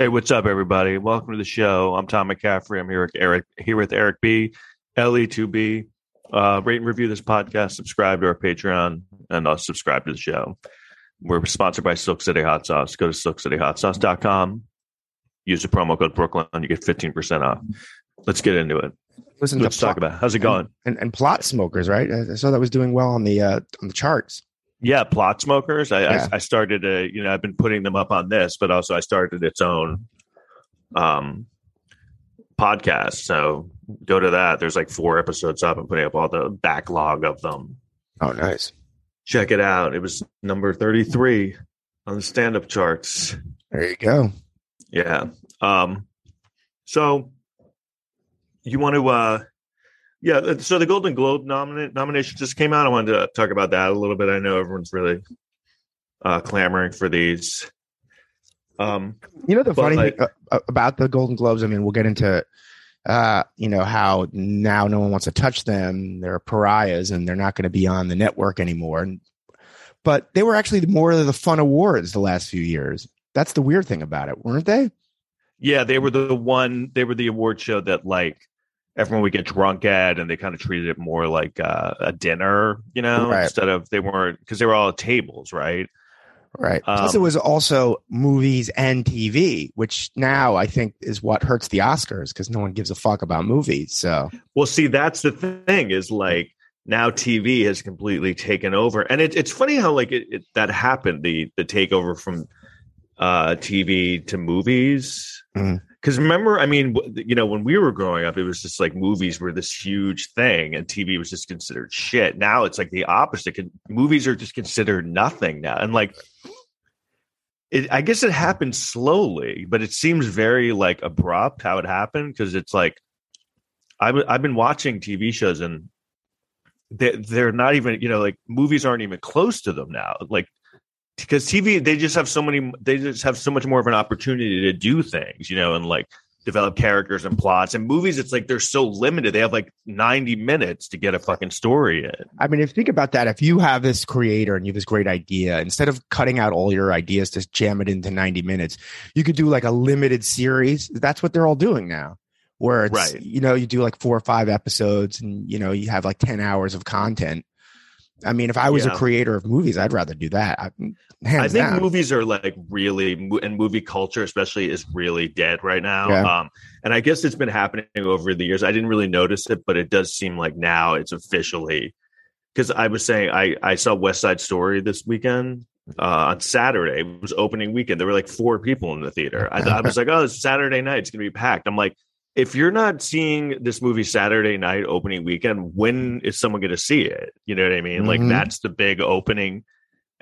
Hey, what's up, everybody? Welcome to the show. I'm Tom McCaffrey. I'm here with Eric, here with Eric B, LE2B. Uh, rate and review this podcast. Subscribe to our Patreon, and uh, subscribe to the show. We're sponsored by Silk City Hot Sauce. Go to silkcityhotsauce.com. Use the promo code Brooklyn, and you get 15% off. Let's get into it. Listen Let's to talk about it. how's it going. and, and plot smokers, right? I I saw that was doing well on the uh, on the charts. Yeah, plot smokers. I, Yeah. I I started a you know I've been putting them up on this, but also I started its own um podcast. So go to that. There's like four episodes up. I'm putting up all the backlog of them. Oh, nice. Check it out. It was number 33 on the stand up charts. There you go. Yeah. Um so you want to uh yeah, so the Golden Globe nomina- nomination just came out. I wanted to talk about that a little bit. I know everyone's really uh clamoring for these. Um You know the funny like- thing uh, about the Golden Globes. I mean, we'll get into uh, you know how now no one wants to touch them. They're pariahs, and they're not going to be on the network anymore. And, but they were actually more of the fun awards the last few years. That's the weird thing about it, weren't they? Yeah, they were the one. They were the award show that like everyone would get drunk at, and they kind of treated it more like uh, a dinner, you know, Right. instead of they weren't because they were all at tables, right? Right. Plus, it Um, was also movies and TV, which now I think is what hurts the Oscars because no one gives a fuck about movies. So Well, see, that's the thing is like now TV has completely taken over, and it, it's funny how like it, it that happened the the takeover from uh, TV to movies. Mhm. Because remember, I mean, you know, when we were growing up, it was just like movies were this huge thing, and TV was just considered shit. Now it's like the opposite. Movies are just considered nothing now, and like, it. I guess it happened slowly, but it seems very like abrupt how it happened because it's like I've I've been watching TV shows and they they're not even you know like movies aren't even close to them now like because TV they just have so many they just have so much more of an opportunity to do things you know and like develop characters and plots and movies it's like they're so limited they have like 90 minutes to get a fucking story in I mean, if you think about that, if you have this creator and you have this great idea, instead of cutting out all your ideas to jam it into 90 minutes, you could do like a limited series. That's what they're all doing now. Where it's, Right. you know, you do like four or five episodes and, you know, you have like 10 hours of content. I mean, if I was Yeah. a creator of movies, I'd rather do that. I, I think down. movies are like really, and movie culture especially is really dead right now. Yeah. Um, and I guess it's been happening over the years. I didn't really notice it, but it does seem like now it's officially. Because I was saying, I I saw West Side Story this weekend uh, on Saturday. It was opening weekend. There were like four people in the theater. I, I was like, oh, it's Saturday night. It's gonna be packed. I'm like. If you're not seeing this movie Saturday night opening weekend, when is someone going to see it? You know what I mean? Like Mhm. that's the big opening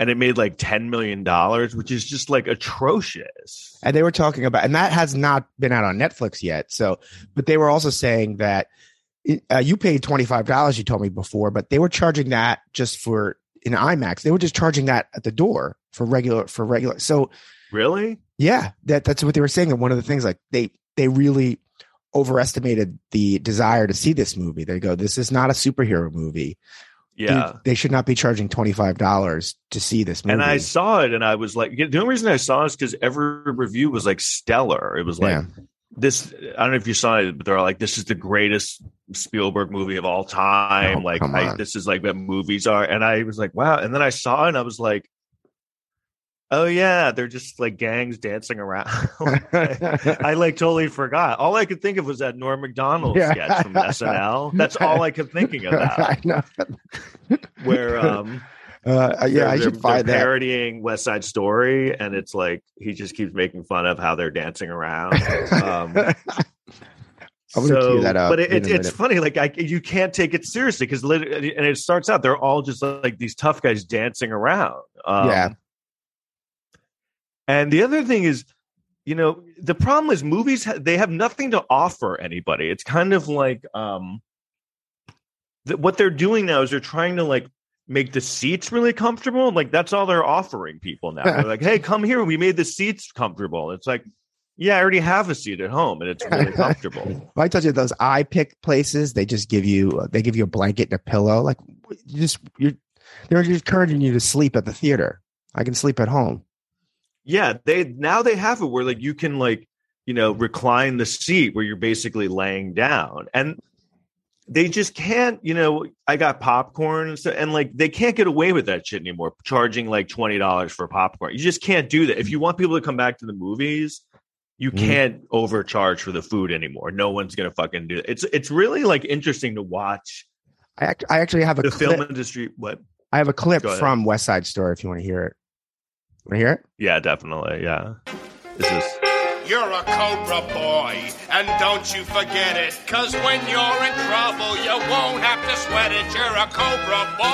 and it made like ten million dollars, which is just like atrocious. and they were talking about and that has not been out on netflix yet so but they were also saying that uh, you paid $25 you told me before but they were charging that just for in imax they were just charging that at the door for regular for regular so Really? yeah that that's what they were saying and one of the things like they they really overestimated the desire to see this movie they go this is not a superhero movie Yeah. they should not be charging $25 to see this movie And I saw it, and I was like, the only reason I saw it is because every review was like stellar. It was like Yeah. this. I don't know if you saw it, but they're like, this is the greatest Spielberg movie of all time. Oh, like, I, this is like what movies are. And I was like, wow. And then I saw it, and I was like, oh yeah, they're just like gangs dancing around. I like totally forgot. All I could think of was that Norm Macdonald Yeah. sketch from SNL. That's all I kept thinking about. I know. Where um Uh, yeah, I should find that. parodying West Side Story, and it's like he just keeps making fun of how they're dancing around. Um, I'm gonna cue that up but it, it, it's minute. funny, like I, you can't take it seriously because, and it starts out they're all just like these tough guys dancing around. Um, Yeah. And the other thing is, you know, the problem is movies they have nothing to offer anybody. It's kind of like um, th- what they're doing now is they're trying to like make the seats really comfortable. Like that's all they're offering people now. They're like, "Hey, come here. We made the seats comfortable." It's like, yeah, I already have a seat at home, and it's really comfortable. I tell you those I pick places, they just give you they give you a blanket and a pillow. Like you just you're they're just encouraging you to sleep at the theater. I can sleep at home. Yeah, they now they have it where like you can like you know, recline the seat where you're basically laying down. And they just can't, you know, I got popcorn and stuff, and like they can't get away with that shit anymore, charging like $20 for popcorn. You just can't do that. If you want people to come back to the movies, you Mhm. can't overcharge for the food anymore. No one's gonna fucking do it. It's it's really like interesting to watch I, act- I actually have a the clip, film industry. What? I have a clip from West Side Story if you want to hear it. Want to hear it? Yeah, definitely. Yeah. This is You're a Cobra boy, and don't you forget it. Cause when you're in trouble, you won't have to sweat it. You're a Cobra boy.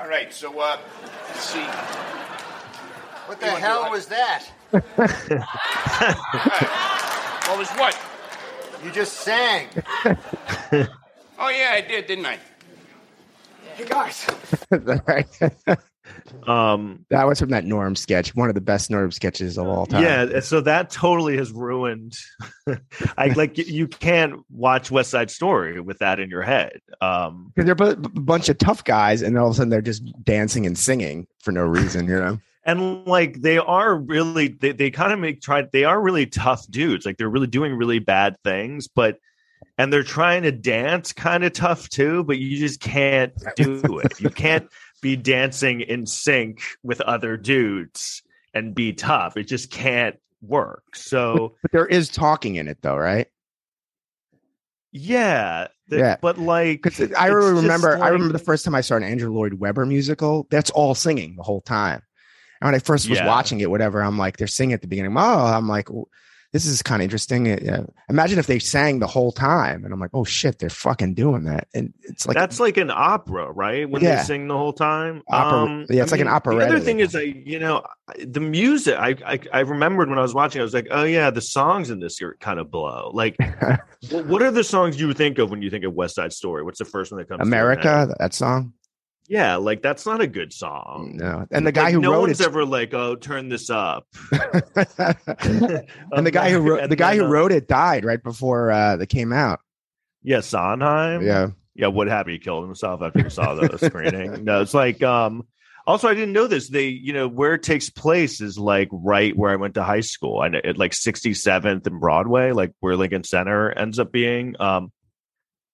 All right, so, uh, let's see. What the hell do- was that? What was what? You just sang. Oh, yeah, I did, didn't I? Hey guys. Right. Um that was from that Norm sketch, one of the best Norm sketches of all time. yeah, so that totally has ruined I like you- can't watch West Side Story with that in your head. Um because they're a bunch of tough guys, and all of a sudden they're just dancing and singing for no reason, you know. and like they are really they, they kind of make try they are really tough dudes like they're really doing really bad things but and they're trying to dance kind of tough too but you just can't do it you can't be dancing in sync with other dudes and be tough it just can't work so But there is talking in it, though, right? yeah the- Yeah. but like I remember, I remember the first time I saw an Andrew Lloyd Webber musical. That's all singing the whole time. And when I first was Yeah. watching it, whatever, I'm like, they're singing at the beginning. Oh, I'm like, this is kind of interesting. Yeah. Imagine if they sang the whole time, and I'm like, oh shit, they're fucking doing that. And it's like that's like an opera, right? When Yeah. they sing the whole time. Opera- Um, yeah, it's like an opera. The other thing is, I you know, the music. I, I I remembered when I was watching. I was like, oh yeah, the songs in this are kind of blow. Like, wh- what are the songs you think of when you think of West Side Story? What's the first one that comes? America, that song. Yeah, like that's not a good song. No, and the guy Like, who no wrote one's it, ever like, oh, turn this up. and the guy who wrote the guy who wrote it died right before uh, they came out. yeah, Sondheim. Yeah, yeah what happened he killed himself after he saw the screening no it's like um also i didn't know this they you know where it takes place is like right where i went to high school i know at like 67th and broadway like where lincoln center ends up being um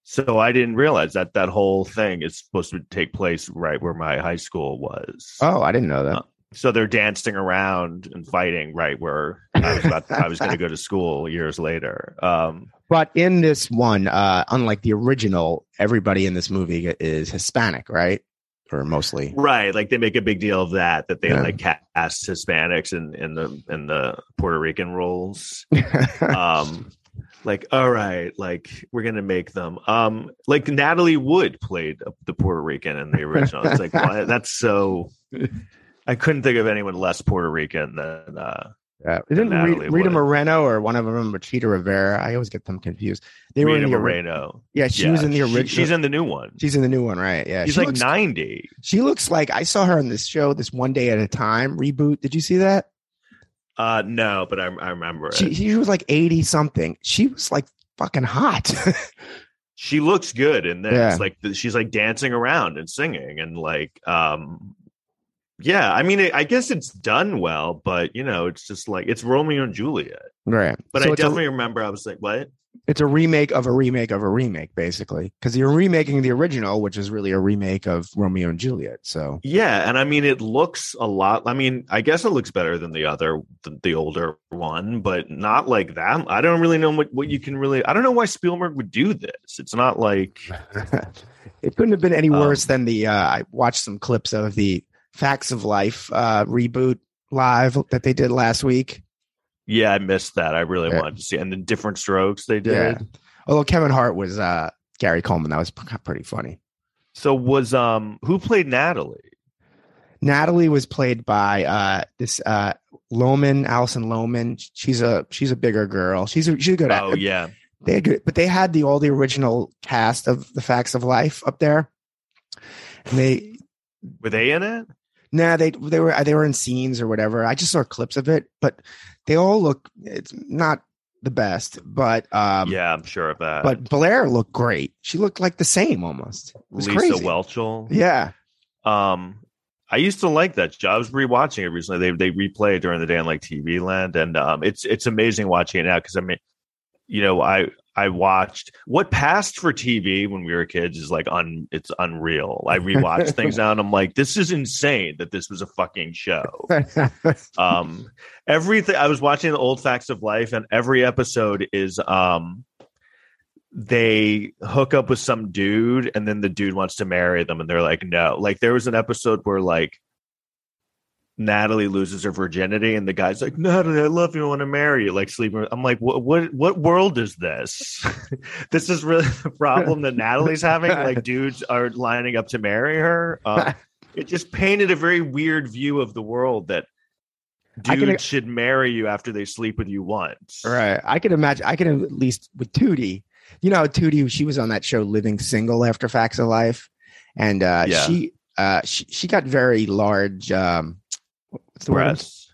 so i didn't realize that that whole thing is supposed to take place right where my high school was Oh, I didn't know that. so they're dancing around and fighting right where i was about i was going to go to school years later um But in this one, uh, unlike the original, everybody in this movie is Hispanic, right? Or mostly. Right, like they make a big deal of that that they Yeah. like cast Hispanics in in the in the Puerto Rican roles. Um like all right, like we're going to make them um like Natalie Wood played the Puerto Rican in the original. It's like that's so I couldn't think of anyone less Puerto Rican than uh Yeah. Natalie Rita, Rita Moreno or one of them, Chita Rivera? I always get them confused. They were Rita in the Moreno. Yeah, she Yeah, was in the she- original. she's in the new one. She's in the new one, right? Yeah, She's she like looks, 90. She looks like I saw her on this show, this one day at a time reboot. Did you see that? Uh no, but I I remember it. She she was like eighty something. She was like fucking hot. she looks good in this Yeah. like she's like dancing around and singing and like um yeah i mean i guess it's done well but you know it's just like it's romeo and juliet right. but So i it's a- definitely remember i was like what it's a remake of a remake of a remake, basically, because you're remaking the original, which is really a remake of Romeo and Juliet. So yeah and i mean it looks a lot i mean i guess it looks better than the other the, the older one but not like that i don't really know what, what you can really i don't know why spielberg would do this it's not like it couldn't have been any Um, worse than the. Uh, I watched some clips of the Facts of Life uh, reboot live that they did last week. Yeah i missed that i really Yeah. wanted to see and then different strokes they did Yeah. Although Kevin Hart was uh, Gary Coleman, that was pretty funny. so was um who played natalie Natalie was played by uh, this uh, Loman, Allison Loman. She's a she's a bigger girl. She's a she's a good oh yeah They had good, but they had the all the original cast of the Facts of Life up there. And they were they in it nah they they were they were in scenes or whatever. I just saw clips of it, but they all look it's not the best, but um yeah, I'm sure of that. but Blair looked great. She looked like the same almost. It was Lisa crazy. Whelchel. Yeah. Um, I used to like that. I was rewatching it recently. They they replay it during the day on like TV Land, and um, it's it's amazing watching it now because I mean, you know, I I watched what passed for TV when we were kids is like un it's unreal. I rewatch things now and I'm like, this is insane that this was a fucking show. Um, everything I was watching the old facts of life, and every episode is um they hook up with some dude and then the dude wants to marry them and they're like no like there was an episode where like natalie loses her virginity and the guy's like natalie i love you i want to marry you like sleeping i'm like what what what world is this this is really the problem that natalie's having like dudes are lining up to marry her um, it just painted a very weird view of the world that I dudes can- should marry you after they sleep with you once Right. I can imagine. I can at least with Tootie. You know, Tootie. She was on that show Living Single after Facts of Life, and uh, Yeah. she uh, she she got very large. Um, what's the word? breasts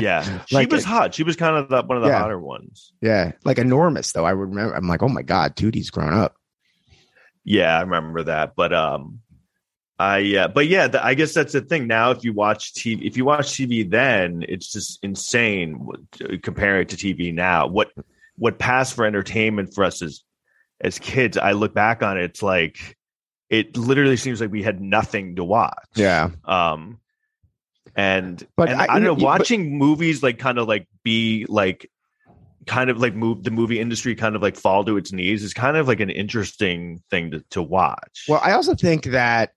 yeah she Like was it- hot she was kind of the, one of the Yeah. hotter ones Yeah, like enormous though. I remember. I'm like, oh my god, Tootie's grown up. yeah i remember that but um i yeah but yeah the, i guess that's the thing now if you watch tv if you watch tv then it's just insane comparing it to tv now what what passed for entertainment for us as as kids i look back on it it's like it literally seems like we had nothing to watch Yeah, um and But and I- I, don't know you- but- watching movies like kind of like be like kind of like move the movie industry kind of like fall to its knees is kind of like an interesting thing to, to watch Well, I also think that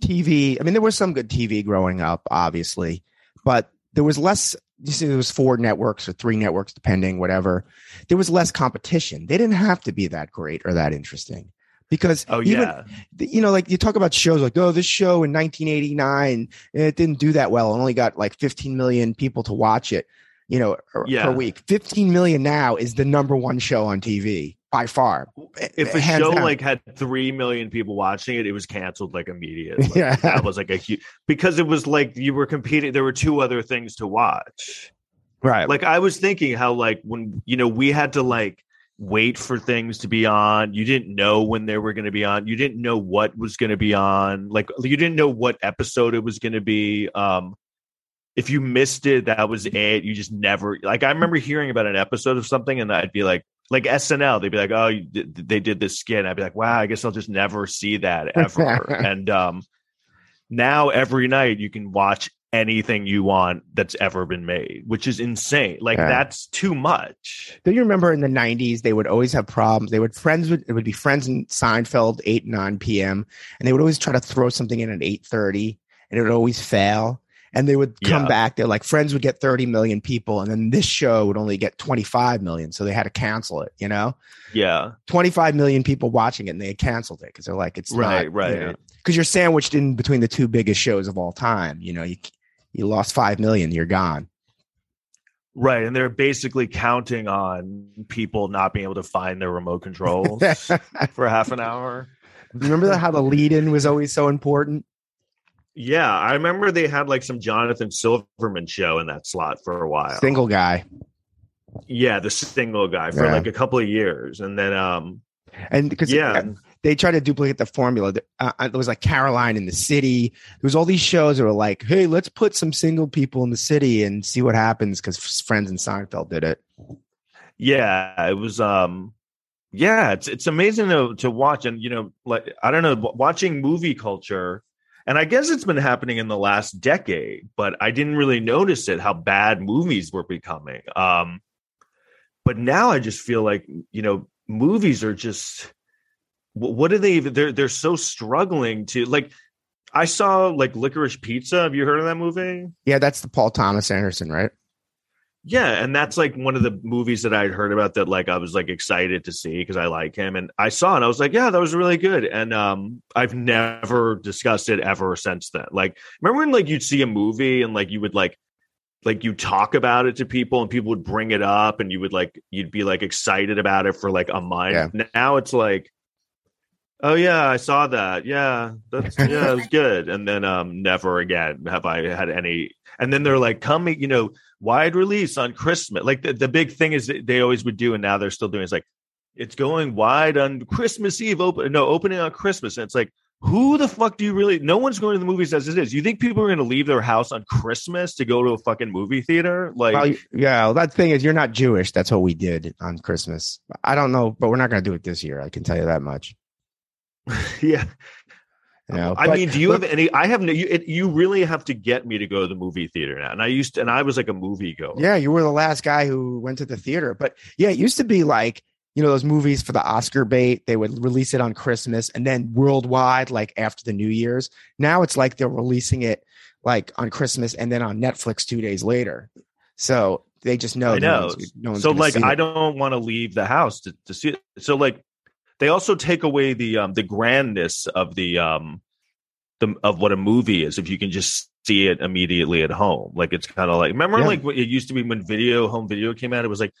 TV. I mean, there was some good TV growing up, obviously, but there was less. You see, there was four networks or three networks, depending, whatever. There was less competition. They didn't have to be that great or that interesting because oh even- yeah you know, like you talk about shows like, oh, this show in 1989, eh, it didn't do that well. It only got like 15 million people to watch it, you know, er, per- Yeah. per week. 15 million now is the number one show on TV by far. Eh, if a eh, show down. like had three million people watching it, it was canceled like immediately. Yeah. that was like a huge because it was like you were competing. There were two other things to watch. right. like i was thinking how like when you know we had to like wait for things to be on. You didn't know when they were going to be on. You didn't know what was going to be on. Like you didn't know what episode it was going to be. Um if you missed it that was it. You just never like i remember hearing about an episode of something and i'd be like like snl they'd be like oh did, they did this skit. And i'd be like wow i guess i'll just never see that ever. And um now every night you can watch anything you want that's ever been made, which is insane. Like Yeah. that's too much. Do you remember in the '90s they would always have problems? They would friends would it would be friends in Seinfeld eight nine p.m. and they would always try to throw something in at eight thirty, and it would always fail. And they would come Yeah. back. They're like friends would get thirty million people, and then this show would only get twenty five million, so they had to cancel it. You know, Yeah. twenty five million people watching it, and they canceled it because they're like, it's Right, not, right. Because you're sandwiched in between the two biggest shows of all time. You know, you you lost five million, you're gone. Right. And they're basically counting on people not being able to find their remote controls for half an hour. Remember that how the lead in was always so important? Yeah. I remember they had like some Jonathan Silverman show in that slot for a while. Single guy. Yeah, the single guy for Yeah. like a couple of years. And then um And because yeah. They tried to duplicate the formula. Uh, uh, there was like Caroline in the city. There was all these shows that were like, hey, let's put some single people in the city and see what happens because Friends and Seinfeld did it. yeah it was um yeah it's it's amazing to to watch and you know like i don't know watching movie culture and i guess it's been happening in the last decade but i didn't really notice it how bad movies were becoming um but now i just feel like you know movies are just what do they even they're they're so struggling to like i saw like licorice pizza have you heard of that movie Yeah, that's the Paul Thomas Anderson, right? yeah, and that's like one of the movies that I'd heard about that like I was like excited to see because I like him and I saw it and I was like, yeah, that was really good. And um I've never discussed it ever since then. Like remember when like you'd see a movie and like you would like like you talk about it to people and people would bring it up and you would like you'd be like excited about it for like a month. Now it's like Oh yeah, I saw that. Yeah, that's yeah, it was good. And then um never again have I had any and then they're like coming, you know, wide release on Christmas. Like the, the big thing is that they always would do, and now they're still doing. It's like it's going wide on Christmas Eve. Open no opening on Christmas, and it's like who the fuck do you really? No one's going to the movies as it is. You think people are going to leave their house on Christmas to go to a fucking movie theater? Like, Well, yeah, well, that thing is, you're not Jewish. That's what we did on Christmas. I don't know, but we're not going to do it this year. I can tell you that much. yeah. You know, I But- mean, do you but- have any? I have no. You, it, you really have to get me to go to the movie theater now. And I used to, and I was like a movie goer. Yeah, you were the last guy who went to the theater. But yeah, it used to be like, you know, those movies for the Oscar bait, they would release it on Christmas and then worldwide, like after the New Year's. Now it's like they're releasing it like on Christmas and then on Netflix two days later. So they just know. I no one's- no one's so like, I don't want to leave the house to, to see it. So like, they also take away the um the grandness of the um the of what a movie is if you can just see it immediately at home. Like it's kind of like remember Yeah. like what it used to be when video home video came out. It was like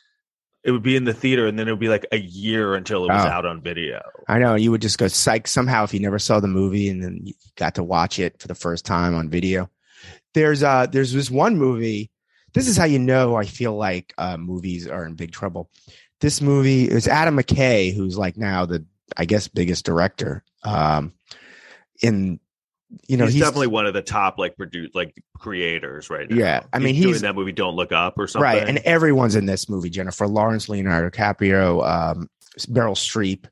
it would be in the theater and then it would be like a year until it was Oh. out on video. I know you would just go psych somehow if you never saw the movie and then you got to watch it for the first time on video. There's uh there's this one movie. This is how you know I feel like uh movies are in big trouble. This movie is Adam McKay, who's like now the I guess biggest director. Um in you know he's, he's, definitely one of the top like produce like creators right now. Yeah, I mean, He's doing that movie. Don't look up or something. right, and everyone's in this movie. Jennifer Lawrence, Leonardo DiCaprio, um, Meryl Streep,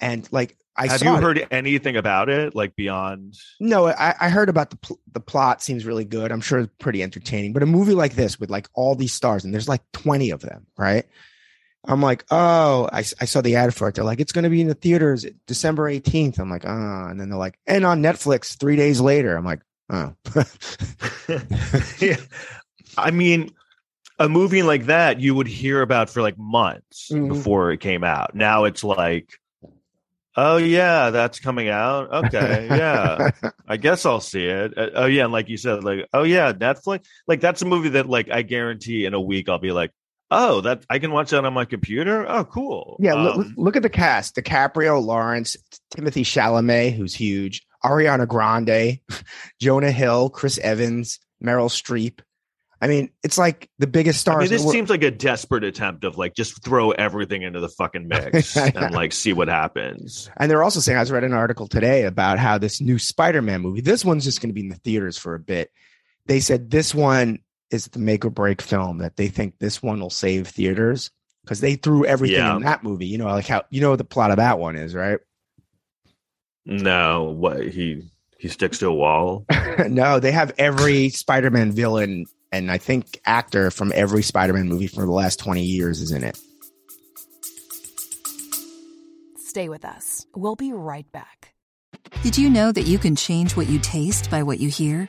and like I have you it. heard anything about it? Like beyond? No, I, I heard about the pl- the plot. Seems really good. I'm sure it's pretty entertaining. But a movie like this with like all these stars and there's like 20 of them, right? I'm like, oh, I saw the ad for it. They're like, it's going to be in the theaters December 18th. I'm like, oh, and then they're like, and on Netflix three days later. I'm like, oh, yeah. I mean, a movie like that you would hear about for like months Mhm. before it came out. Now it's like, oh yeah, that's coming out. Okay, yeah, I guess I'll see it. Uh, oh yeah, and like you said, like oh yeah, Netflix. Like that's a movie that like I guarantee in a week I'll be like, oh that I can watch that on my computer. Oh cool. yeah. look, Um, look at the cast: DiCaprio, Lawrence, Timothy Chalamet, who's huge, Ariana Grande, Jonah Hill, Chris Evans, Meryl Streep. I mean, it's like the biggest stars. I mean, this seems like a desperate attempt of like just throw everything into the fucking mix and like see what happens. And they're also saying, I was read an article today about how this new Spider Man movie, this one's just going to be in the theaters for a bit. They said this one is the make or break film, that they think this one will save theaters because they threw everything Yeah. in that movie. You know, like how, you know, what the plot of that one is, right? No, what he he sticks to a wall. no, they have every Spider Man villain and I think actor from every Spider Man movie for the last 20 years is in it. Stay with us. We'll be right back. Did you know that you can change what you taste by what you hear?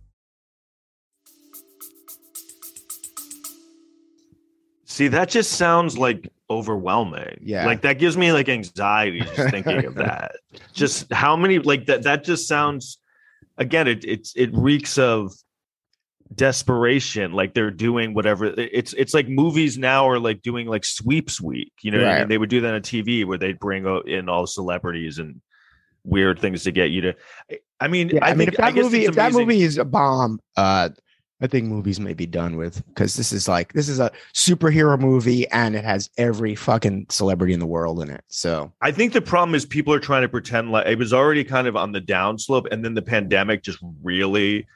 See, that just sounds like overwhelming. Yeah. Like that gives me like anxiety just thinking of that. Just how many like that that just sounds again, it it's it reeks of desperation. Like they're doing whatever it's it's like movies now are like doing like sweeps week. You know I Right. mean? They would do that on TV where they'd bring in all celebrities and weird things to get you to I mean, Yeah, I, mean, think- if that movie, if that movie is a bomb, uh, I think movies may be done with because this is like this is a superhero movie and it has every fucking celebrity in the world in it. So I think the problem is people are trying to pretend like it was already kind of on the downslope, and then the pandemic just really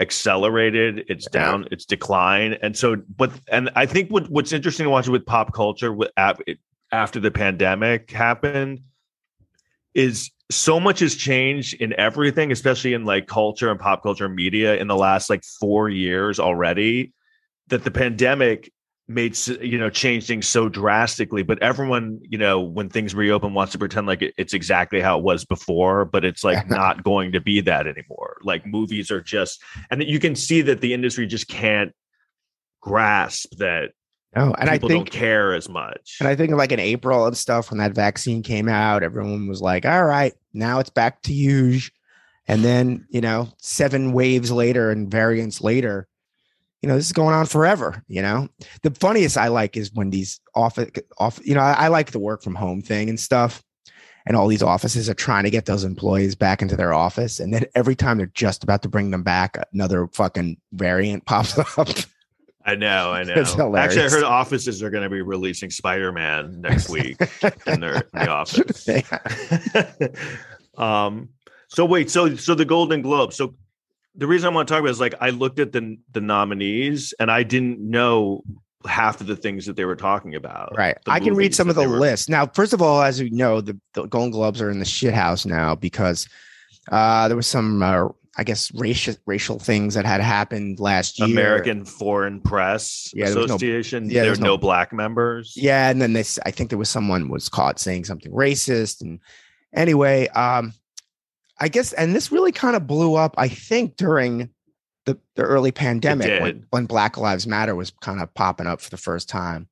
accelerated its Yeah. down, its decline. And so, but and I think what what's interesting to watch with pop culture with after the pandemic happened is so much has changed in everything, especially in like culture and pop culture and media in the last like four years already. That the pandemic made you know change things so drastically but everyone you know when things reopen wants to pretend like it's exactly how it was before but it's like not going to be that anymore like movies are just and you can see that the industry just can't grasp that no, and I people think don't care as much and I think like in April and stuff when that vaccine came out, everyone was like, "All right, now it's back to huge," And then, you know, seven waves later and variants later, you know, this is going on forever. You know, the funniest I like is when these office, off, you know, I, I like the work from home thing and stuff. And all these offices are trying to get those employees back into their office. And then every time they're just about to bring them back, another fucking variant pops up. I know, I know. Actually, I heard offices are going to be releasing Spider Man next week in their in the office. um. So wait. So so the Golden Globe. So the reason I want to talk about is like I looked at the the nominees and I didn't know half of the things that they were talking about. Right. I can read some of the were- list. Now, first of all, as we know, the, the Golden Globes are in the shit house now because uh, there was some, uh, I guess, racial racial things that had happened last year. American Foreign Press Yeah, there no- Association. yeah, there there's no, no- black members. Yeah, and then this, I think there was someone was caught saying something racist, and anyway, um, I guess, and this really kind of blew up. I think during the, the early pandemic when, when Black Lives Matter was kind of popping up for the first time.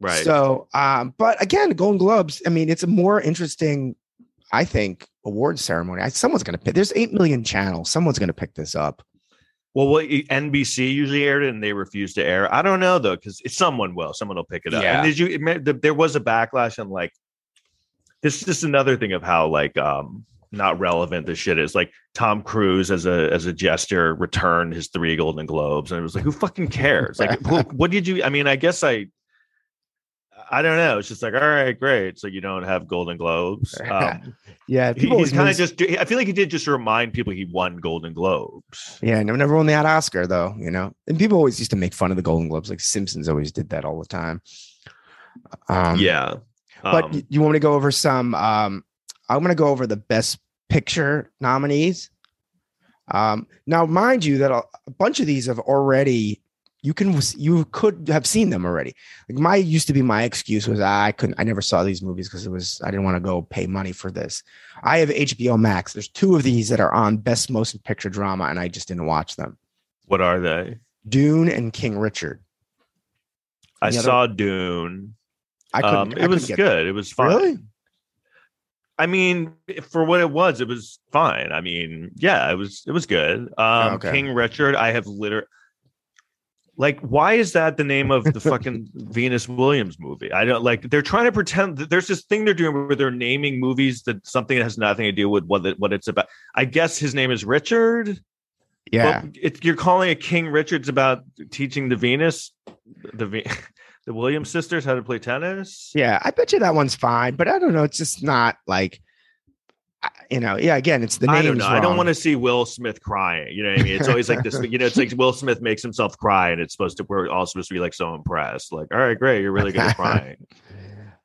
Right. So, um, but again, Golden Globes. I mean, it's a more interesting, I think, award ceremony. I, someone's going to pick. There's eight million channels. Someone's going to pick this up. well, what NBC usually aired it, and they refused to air. I don't know though, because someone will. Someone will pick it up. Yeah. And did you? There was a backlash and like. This is just another thing of how like um not relevant this shit is. Like Tom Cruise as a as a gesture returned his three Golden Globes, and it was like, who fucking cares? Like, who, what did you? I mean, I guess I. I don't know. It's just like, all right, great. So you don't have Golden Globes. Um, Yeah, he- people he's always kind of just. I feel like he did just remind people he won Golden Globes. Yeah, no, never won that Oscar though. You know, and people always used to make fun of the Golden Globes. Like Simpsons always did that all the time. Um, yeah, but Um, you want me to go over some? Um, I'm going to go over the best picture nominees. Um, now, mind you, that a bunch of these have already. You can you could have seen them already. Like my used to be my excuse was "Ah, I couldn't I never saw these movies because it was I didn't want to go pay money for this. I have HBO Max. There's two of these that are on Best Motion Picture Drama, and I just didn't watch them. what are they? Dune and King Richard. I The other- saw Dune. I couldn't. Um, I it couldn't was good. It was fun. Really? I mean, for what it was, it was fine. I mean, yeah, it was it was good. Um, Okay. King Richard, I have literally like, why is that the name of the fucking Venus Williams movie? I don't like. They're trying to pretend that there's this thing they're doing where they're naming movies that something that has nothing to do with what it, what it's about. I guess his name is Richard. Yeah. But it, you're calling it King Richard's about teaching the Venus, the Ve- the Williams sisters how to play tennis. Yeah, I bet you that one's fine, but I don't know. It's just not like, you know. Yeah, again, it's the name. I don't know. I don't want to see Will Smith crying. You know what I mean? It's always like this. You know, it's like Will Smith makes himself cry, and it's supposed to. We're all supposed to be like so impressed. Like, all right, great, you're really good at crying.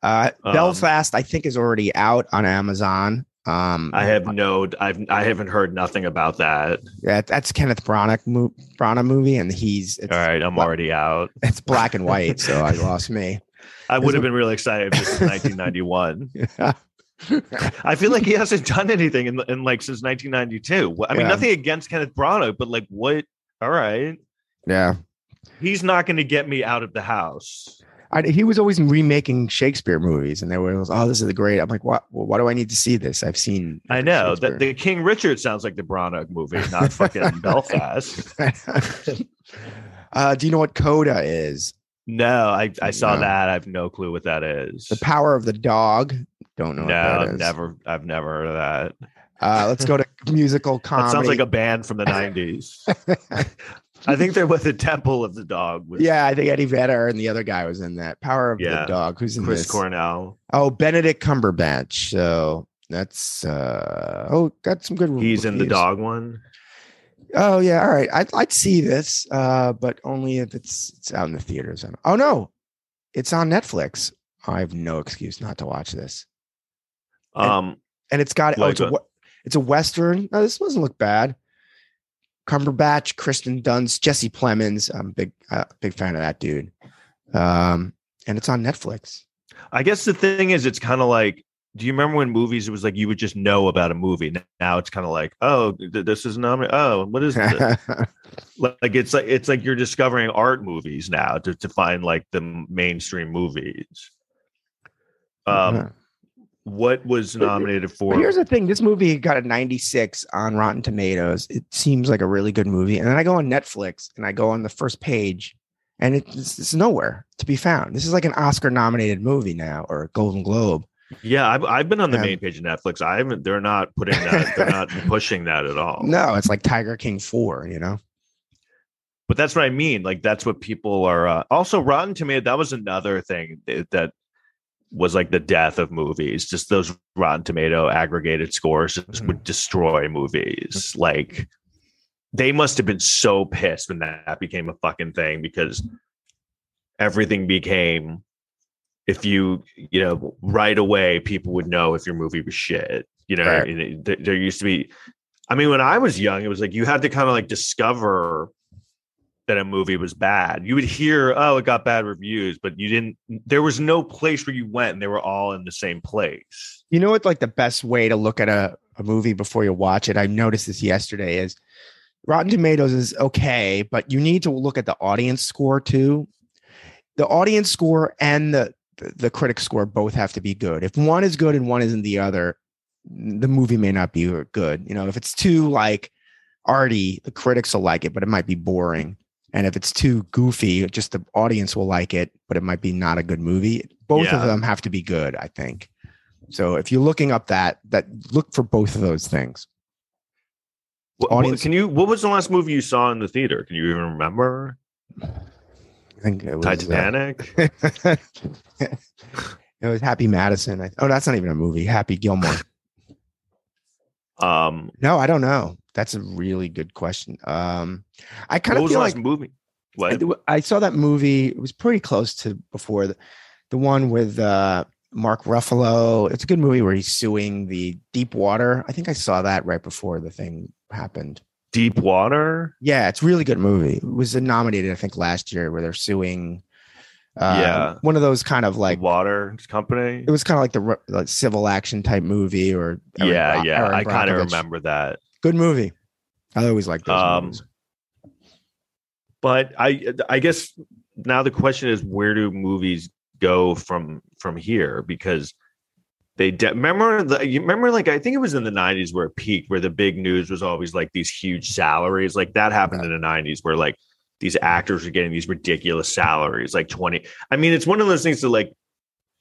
Uh, Um, Belfast, I think, is already out on Amazon. Um, I have no. I've. I haven't heard nothing about that. yeah, that's Kenneth Branagh, mo- Branagh movie, and he's it's, All right, I'm already out. it's black and white, so I lost me. I would have been really excited if this was 1991. I feel like he hasn't done anything in, in like since 1992. I mean, Yeah. nothing against Kenneth Branagh, but like, what? All right, yeah, he's not going to get me out of the house. I, he was always remaking Shakespeare movies, and they were, oh, this is the great. I'm like, what? Well, why do I need to see this? I've seen. I know that the King Richard sounds like the Branagh movie, not fucking Belfast. uh, do you know what Coda is? No, I, I saw No. that. I have no clue what that is. The Power of the Dog. Don't know. no, what that I've never, I've never heard of that. Uh, let's go to musical comedy. That sounds like a band from the 90s. I think they're with the Temple of the Dog with yeah, I think Eddie Vedder and the other guy was in that. Power of Yeah. the Dog. Who's in this? Chris this? Cornell. Oh, Benedict Cumberbatch. So that's uh oh, got some good. He's in the dog one. Oh yeah, all right. I'd I'd see this, uh, but only if it's it's out in the theaters. Oh no, it's on Netflix. I have no excuse not to watch this. And- Um, And it's got oh, it's a it's a western. No, this doesn't look bad. Cumberbatch, Kristen Dunst, Jesse Plemons. I'm a big uh, big fan of that dude. Um, and it's on Netflix. I guess the thing is, it's kind of like, do you remember when movies it was like you would just know about a movie? Now it's kind of like, oh, th- this is nominated. Oh, what is this? like it's like it's like you're discovering art movies now to, to find like the mainstream movies. Um, what was nominated for? But here's the thing: this movie got a 96 on Rotten Tomatoes. It seems like a really good movie, and then I go on Netflix and I go on the first page, and it's, it's nowhere to be found. This is like an Oscar-nominated movie now, or a Golden Globe. yeah, I've, I've been on the Yeah. main page of Netflix. I haven't. They're not putting that. they're not pushing that at all. No, it's like Tiger King Four. You know, But that's what I mean. Like that's what people are. Uh, also, Rotten Tomato. That was another thing that, that was like the death of movies. Just those Rotten Tomato aggregated scores Mhm. would destroy movies. Like they must have been so pissed when that became a fucking thing because everything became. If you, you know, right away, people would know if your movie was shit. You know, Right. it- there used to be. I mean, when I was young, it was like you had to kind of like discover that a movie was bad. You would hear, oh, it got bad reviews, but you didn't. There was no place where you went, and they were all in the same place. you know what? Like the best way to look at a, a movie before you watch it. I noticed this yesterday. Is Rotten Tomatoes is okay, but you need to look at the audience score too. The audience score and the the, the critic score both have to be good. If one is good and one isn't the other, the movie may not be good. You know, if it's too like arty, the critics will like it, but it might be boring. And if it's too goofy, just the audience will like it, but it might be not a good movie. Both of them have to be good, I think. So if you're looking up that, that look for both of those things. What, Audience- can you? What was the last movie you saw in the theater? Can you even remember? I think it was uh, Titanic. it was Happy Madison. I- Oh, that's not even a movie. Happy Gilmore. um, No, I don't know. That's a really good question. Um, I kind what of feel like movie? What? I, I saw that movie. It was pretty close to before the, the one with uh, Mark Ruffalo. It's a good movie where he's suing the Deep Water. I think I saw that right before the thing happened. Deep Water. Yeah, it's a really good movie. It was nominated, I think, last year where they're suing. Uh, Yeah. one of those kind of Like Water Company. it was kind of like the like civil action type movie or yeah, Bro- yeah. Erin I kind of remember that. Good movie. I always like those Um, movies. but I I guess now the question is where do movies go from from here because they de- remember the you remember like I think it was in the 90s where it peaked where the big news was always like these huge salaries like that happened in the 90s where like these actors are getting these ridiculous salaries like 20 I mean it's one of those things that like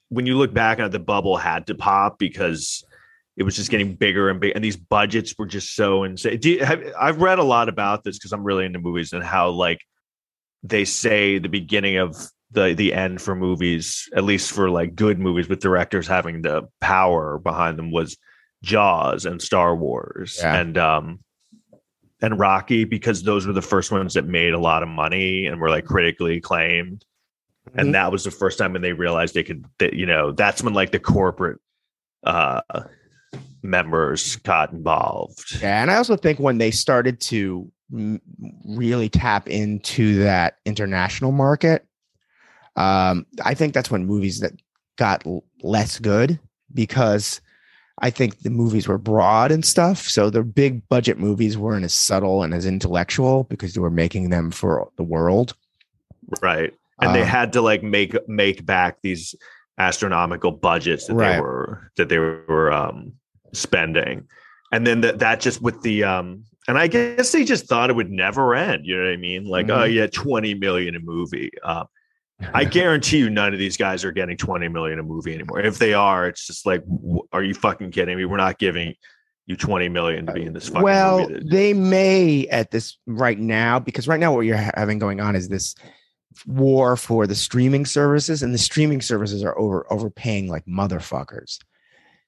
when you look back it the bubble had to pop because it was just getting bigger and bigger and these budgets were just so insane Do you, have, i've read a lot about this because i'm really into movies and how like they say the beginning of the the end for movies at least for like good movies with directors having the power behind them was jaws and star wars Yeah. and um and rocky because those were the first ones that made a lot of money and were like critically acclaimed Mhm. and that was the first time when they realized they could that you know that's when like the corporate uh members got involved Yeah, and I also think when they started to really tap into that international market, um, I think that's when movies that got l- less good because I think the movies were broad and stuff. So the big budget movies weren't as subtle and as intellectual because they were making them for the world. right and they Um, had to like make make back these astronomical budgets that they were that they were um spending and then that that just with the um and i guess they just thought it would never end you know what i mean like oh Mhm. yeah 20 million a movie um I guarantee you, none of these guys are getting 20 million a movie anymore. If they are, it's just like, are you fucking kidding me? We're not giving you 20 million to be in this fucking well, movie. they may at this right now because right now what you're having going on is this war for the streaming services, and the streaming services are over overpaying like motherfuckers.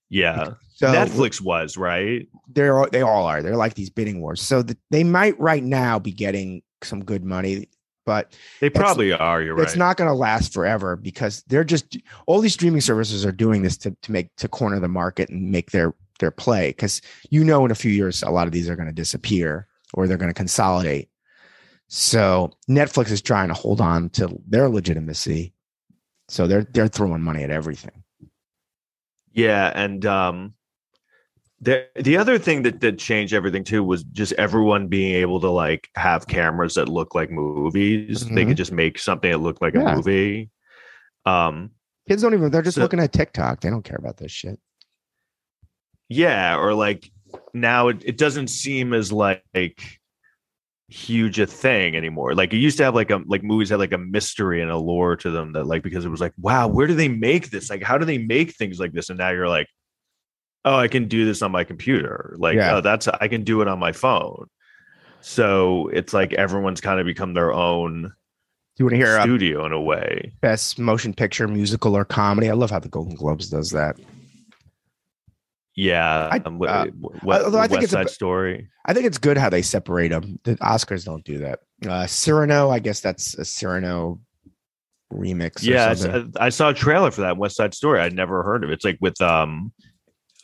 yeah, So Netflix was right. they're all- they all are. They're like these bidding wars. So the, they might right now be getting some good money, but They probably are. You're right. it's not going to last forever because they're just all these streaming services are doing this to to make to corner the market and make their their play because you know in a few years a lot of these are going to disappear or they're going to consolidate. So Netflix is trying to hold on to their legitimacy. So they're they're throwing money at everything. Yeah, and um, the the other thing that that changed everything too was just everyone being able to like have cameras that look like movies. They Mhm. could just make something that looked like Yeah. a movie. Um, Kids don't even they're just So- looking at TikTok. They don't care about this shit. yeah, or like now it, it doesn't seem as like huge a thing anymore. Like it used to have like a like movies had like a mystery and a lore to them that like because it was like, wow, where do they make this? Like how do they make things like this? And now you're like, oh, I can do this on my computer. Like, Yeah. oh, that's I can do it on my phone. So it's like everyone's kind of become their own Do you want to hear a studio in a way. best motion picture, musical, or comedy? I love how the Golden Globes does that. Yeah. I- um, uh, what, although I think West it's a Side b- Story. I think it's good how they separate them. The Oscars don't do that. Uh, Cyrano, I guess that's a Cyrano remix. Yeah, it's- something. I saw a trailer for that West Side Story. I'd never heard of it. It's like with um,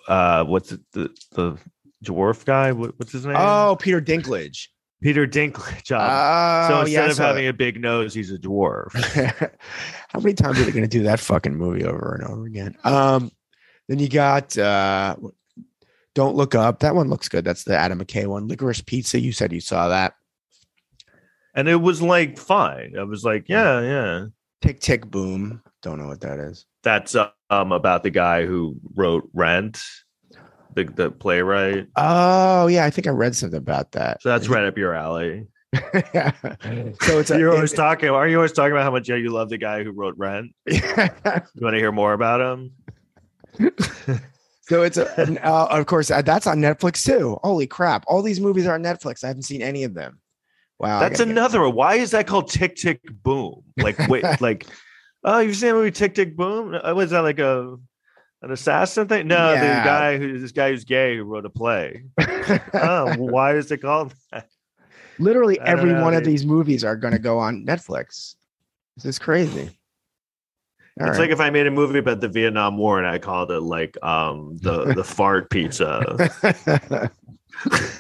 uh, what's it, the the dwarf guy? What, what's his name? oh, Peter Dinklage. Peter Dinklage. Um, Oh, so instead yeah, of saw having a big nose, he's a dwarf. how many times are they going to do that fucking movie over and over again? Um, then you got uh, Don't Look Up. That one looks good. That's the Adam McKay one. Licorice Pizza. You said you saw that. and it was like fine. I was like, yeah, yeah. Tick Tick Boom. Don't know what that is. That's um about the guy who wrote Rent, the the playwright. Oh yeah, I think I read something about that. So that's right up your alley. yeah. So it's a, You're always talking. Are you always talking about how much you love the guy who wrote Rent? Do you want to hear more about him? so it's a, and, uh, of course uh, that's on Netflix too. Holy crap! All these movies are on Netflix. I haven't seen any of them. Wow, That's another one. Why is that called Tick Tick Boom? Like wait, like oh, you've seen the movie Tick Tick Boom? Uh, Was that like a an assassin thing? No, Yeah. the guy who this guy who's gay who wrote a play. oh, why is it called that? Literally every know, one of these movies are going to go on Netflix. This is crazy. All it's right. like if I made a movie about the Vietnam War and I called it like um the the fart pizza.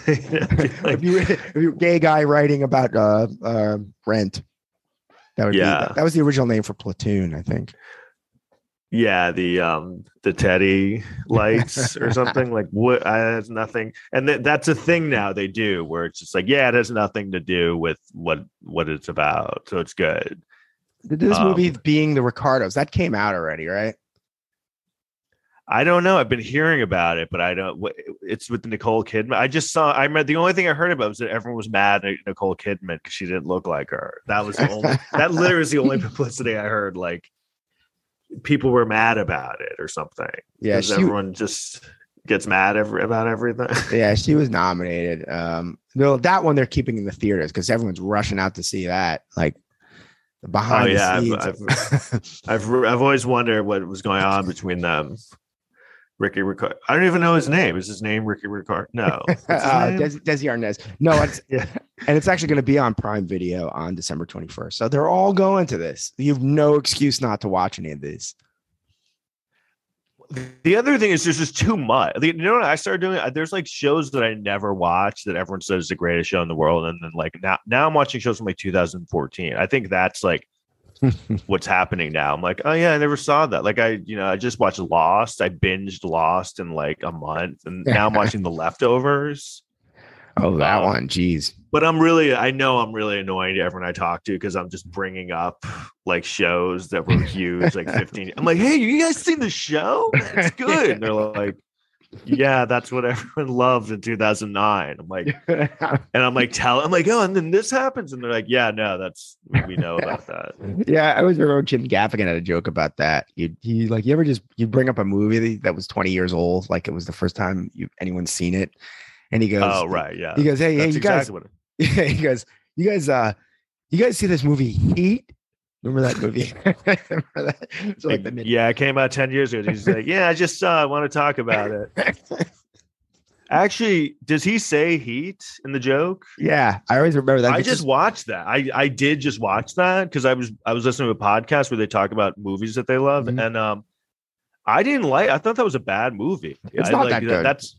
if you if you're a gay guy writing about uh, uh Rent, that would Yeah. be that was the original name for Platoon, I think. yeah, the um the Teddy lights or something like what I has nothing. And th- that's a thing now they do where it's just like yeah, it has nothing to do with what what it's about, so it's good. This Um, movie being the Ricardos that came out already, right? I don't know. I've been hearing about it, but I don't. It's with Nicole Kidman. I just saw. I read the only thing I heard about was that everyone was mad at Nicole Kidman because she didn't look like her. That was the only. that literally is the only publicity I heard. Like people were mad about it or something. Yeah, she- everyone just gets mad every, about everything. Yeah, she was nominated. Um, no, that one they're keeping in the theaters because everyone's rushing out to see that. Like behind Oh, yeah, the I've- scenes. I've I've always wondered what was going on between them. Ricky Ricard. I don't even know his name. Is his name Ricky Ricard? No. Uh, name? Des- Desi Arnaz. No, it's Yeah. and it's actually going to be on Prime Video on December 21st. So they're all going to this. You have no excuse not to watch any of these. The other thing is there's just too much. You know what I started doing? There's like shows that I never watched that everyone says is the greatest show in the world, and then like now now I'm watching shows from like 2014. I think that's like what's happening now. I'm like, oh yeah, I never saw that. Like I, you know, I just watched Lost. I binged Lost in like a month, and now I'm watching The Leftovers. Oh, that Um, one. Jeez. But I'm really, I know I'm really annoying to everyone I talk to because I'm just bringing up like shows that were huge, like 15. I'm like, hey, you guys seen the show? It's good. And they're like, yeah, that's what everyone loved in 2009. I'm like, and I'm like, tell, I'm like, oh, and then this happens, and they're like, yeah, no, that's we know about that. yeah, I always remember Jim Gaffigan had a joke about that. You he like you ever just you bring up a movie that was 20 years old, like it was the first time you anyone's seen it, and he goes, Oh, right, yeah. He goes, hey, hey, That's you guys, exactly what. Yeah, he goes, you guys, uh, you guys see this movie Heat? Remember that movie? Remember that? It's like the mid- yeah, it came out 10 years ago. He's like, yeah, I just saw. I want to talk about it. Actually, does he say Heat in the joke? yeah, I always remember that. I just watched that. I I did just watch that because I was I was listening to a podcast where they talk about movies that they love, Mhm. and um, I didn't like. I thought that was a bad movie. It's I not like that good. That's.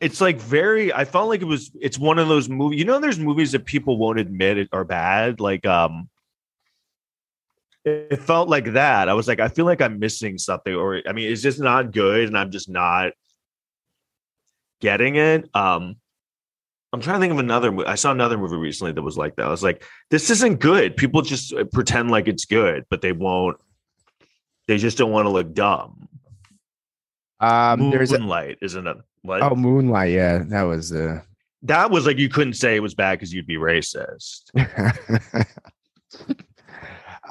It's like very. I felt like it was. It's one of those movies. You know, there's movies that people won't admit are bad. Like um. It felt like that. I was like, I feel like I'm missing something, or I mean, it's just not good, and I'm just not getting it. Um, I'm trying to think of another. I saw another movie recently that was like that. I was like, this isn't good. People just uh, pretend like it's good, but they won't. They just don't want to look dumb. Um, there's a, Moonlight is another. What? oh Moonlight. Yeah, that was uh that was like you couldn't say it was bad because you'd be racist.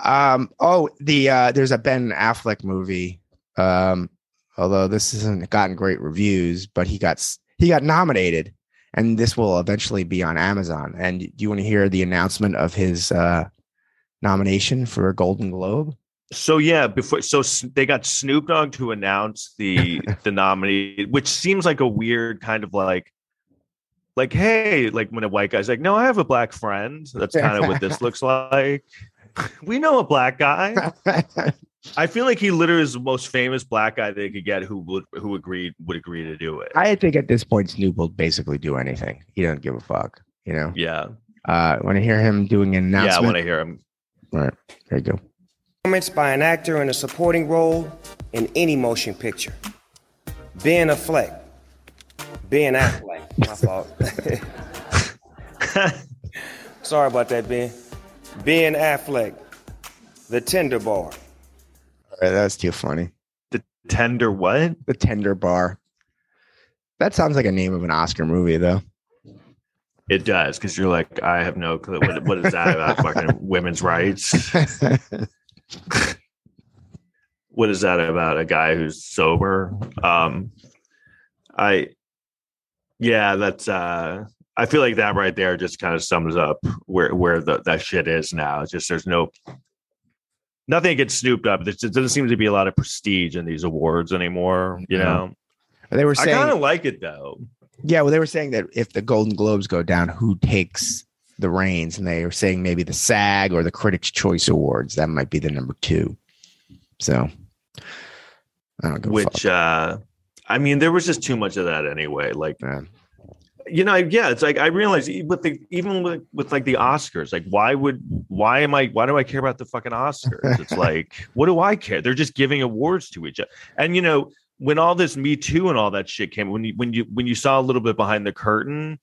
um oh the uh there's a Ben Affleck movie. Um although this hasn't gotten great reviews, but he got he got nominated and this will eventually be on Amazon. And do you want to hear the announcement of his uh nomination for a Golden Globe? So yeah, before so they got Snoop Dogg to announce the the nominee, which seems like a weird kind of like like hey, like when a white guy's like, no, I have a black friend. That's kind of what this looks like. We know a black guy. I feel like he literally is the most famous black guy they could get who would who agreed would agree to do it. I think at this point Snoop will basically do anything. He doesn't give a fuck, you know. yeah, Uh want to hear him doing an announcement? yeah. I want to hear him. All right, there you go. Performance by an actor in a supporting role in any motion picture. Ben Affleck. Ben Affleck. My fault. Sorry about that, Ben. Ben Affleck. The Tender Bar. All right, that's too funny. The tender what? The Tender Bar. That sounds like a name of an Oscar movie, though. It does because you're like, I have no clue. What, what is that about fucking women's rights? what is that about a guy who's sober um i yeah that's uh i feel like that right there just kind of sums up where where the, that shit is now it's just there's no nothing gets snooped up there doesn't seem to be a lot of prestige in these awards anymore you No. know they were Saying, i kind of like it though yeah, well, they were saying that if the Golden Globes go down, who takes the reins? And they were saying maybe the SAG or the Critics' Choice Awards. That might be the number two. So, I don't which uh i mean there was just too much of that anyway like man. You know yeah it's like i realize with the even with, with like the oscars like why would why am i why do i care about the fucking oscars? It's like what do i care? They're just giving awards to each other and you know when all this me too and all that shit came when you when you when you saw a little bit behind the curtain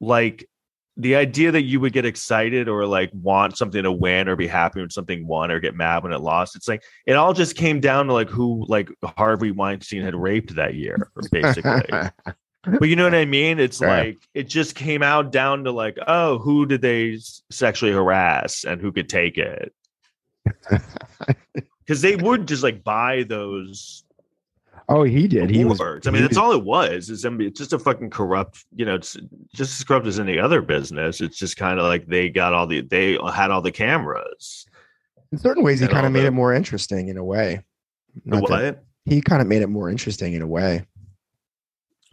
like the idea that you would get excited or like want something to win or be happy when something won or get mad when it lost it's like it all just came down to like who like harvey weinstein had raped that year basically but you know what I mean? It's Yeah. like it just came out down to like, oh, who did they sexually harass and who could take it? Because they would just like buy those oh, he did. He was. I mean, that's all it was. Is I mean, it's just a fucking corrupt. You know, it's just as corrupt as any other business. It's just kind of like they got all the they had all the cameras. In certain ways, he kind of made the- it more interesting in a way. The Not that- what? he kind of made it more interesting in a way.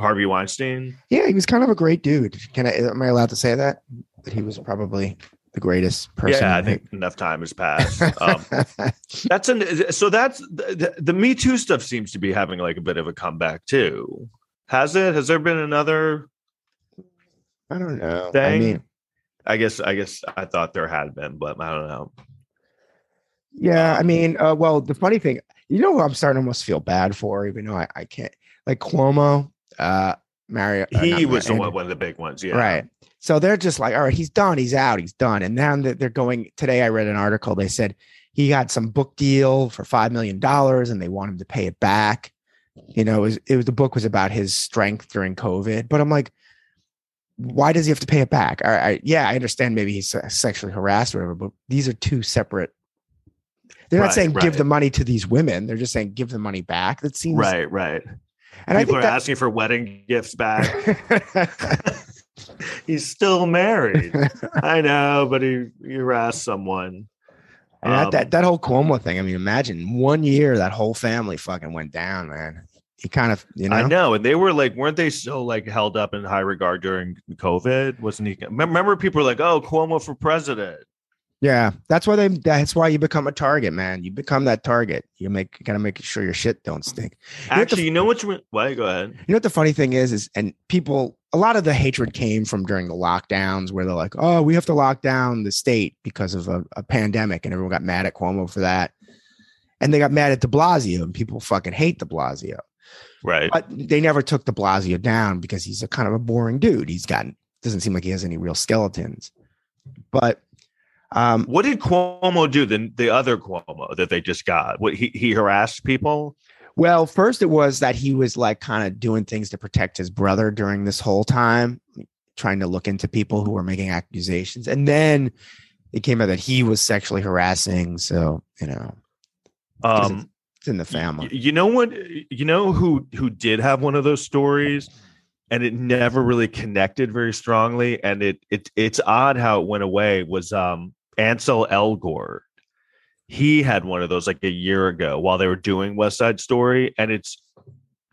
Harvey Weinstein. Yeah, he was kind of a great dude. Can I? Am I allowed to say that? That he was probably the greatest person. Yeah, I think enough time has passed. Um, That's an so that's the, the, the Me Too stuff seems to be having like a bit of a comeback too. Has it? Has there been another I don't know. I mean, I guess I guess I thought there had been, but I don't know. yeah. I mean, uh, well, the funny thing, you know, who I'm starting to almost feel bad for, even though I, I can't. Like Cuomo, uh, Mario. uh, He was the one, one of the big ones, yeah. Right. So they're just like, all right, he's done. He's out. He's done. And now that they're going today, I read an article. They said he got some book deal for five million dollars, and they want him to pay it back. You know, it was, it was the book was about his strength during COVID. But I'm like, why does he have to pay it back? All right, yeah, I understand. Maybe he's sexually harassed or whatever, but these are two separate. They're not Right, saying give the money to these women. They're just saying give the money back. That seems Right, right. And I People think are that, asking for wedding gifts back. He's still married. I know, but he he harassed someone. And that, Um, that that whole Cuomo thing. I mean, imagine one year that whole family fucking went down, man. He kind of, you know, I know, and they were like, weren't they so like held up in high regard during COVID? Wasn't he? Remember, people were like, "Oh, Cuomo for president." Yeah. That's why they. That's why you become a target, man. You become that target. You make you gotta make sure your shit don't stink. know what the Actually, you know what? You, what? Go ahead. You know what the funny thing is, is and people. A lot of the hatred came from during the lockdowns, where they're like, "Oh, we have to lock down the state because of a, a pandemic," and everyone got mad at Cuomo for that. And they got mad at De Blasio, and people fucking hate De Blasio. Right. but they never took De Blasio down because he's a kind of a boring dude. He's got doesn't seem like he has any real skeletons. But um, What did Cuomo do? The the other Cuomo that they just got? What he he harassed people? Well, first it was that he was like kind of doing things to protect his brother during this whole time, trying to look into people who were making accusations. And then it came out that he was sexually harassing. So, you know, Um, it's in the family. you know what? You know who who did have one of those stories, and it never really connected very strongly. And it it it's odd how it went away. Was um Ansel Elgort? He had one of those like a year ago while they were doing West Side Story, and it's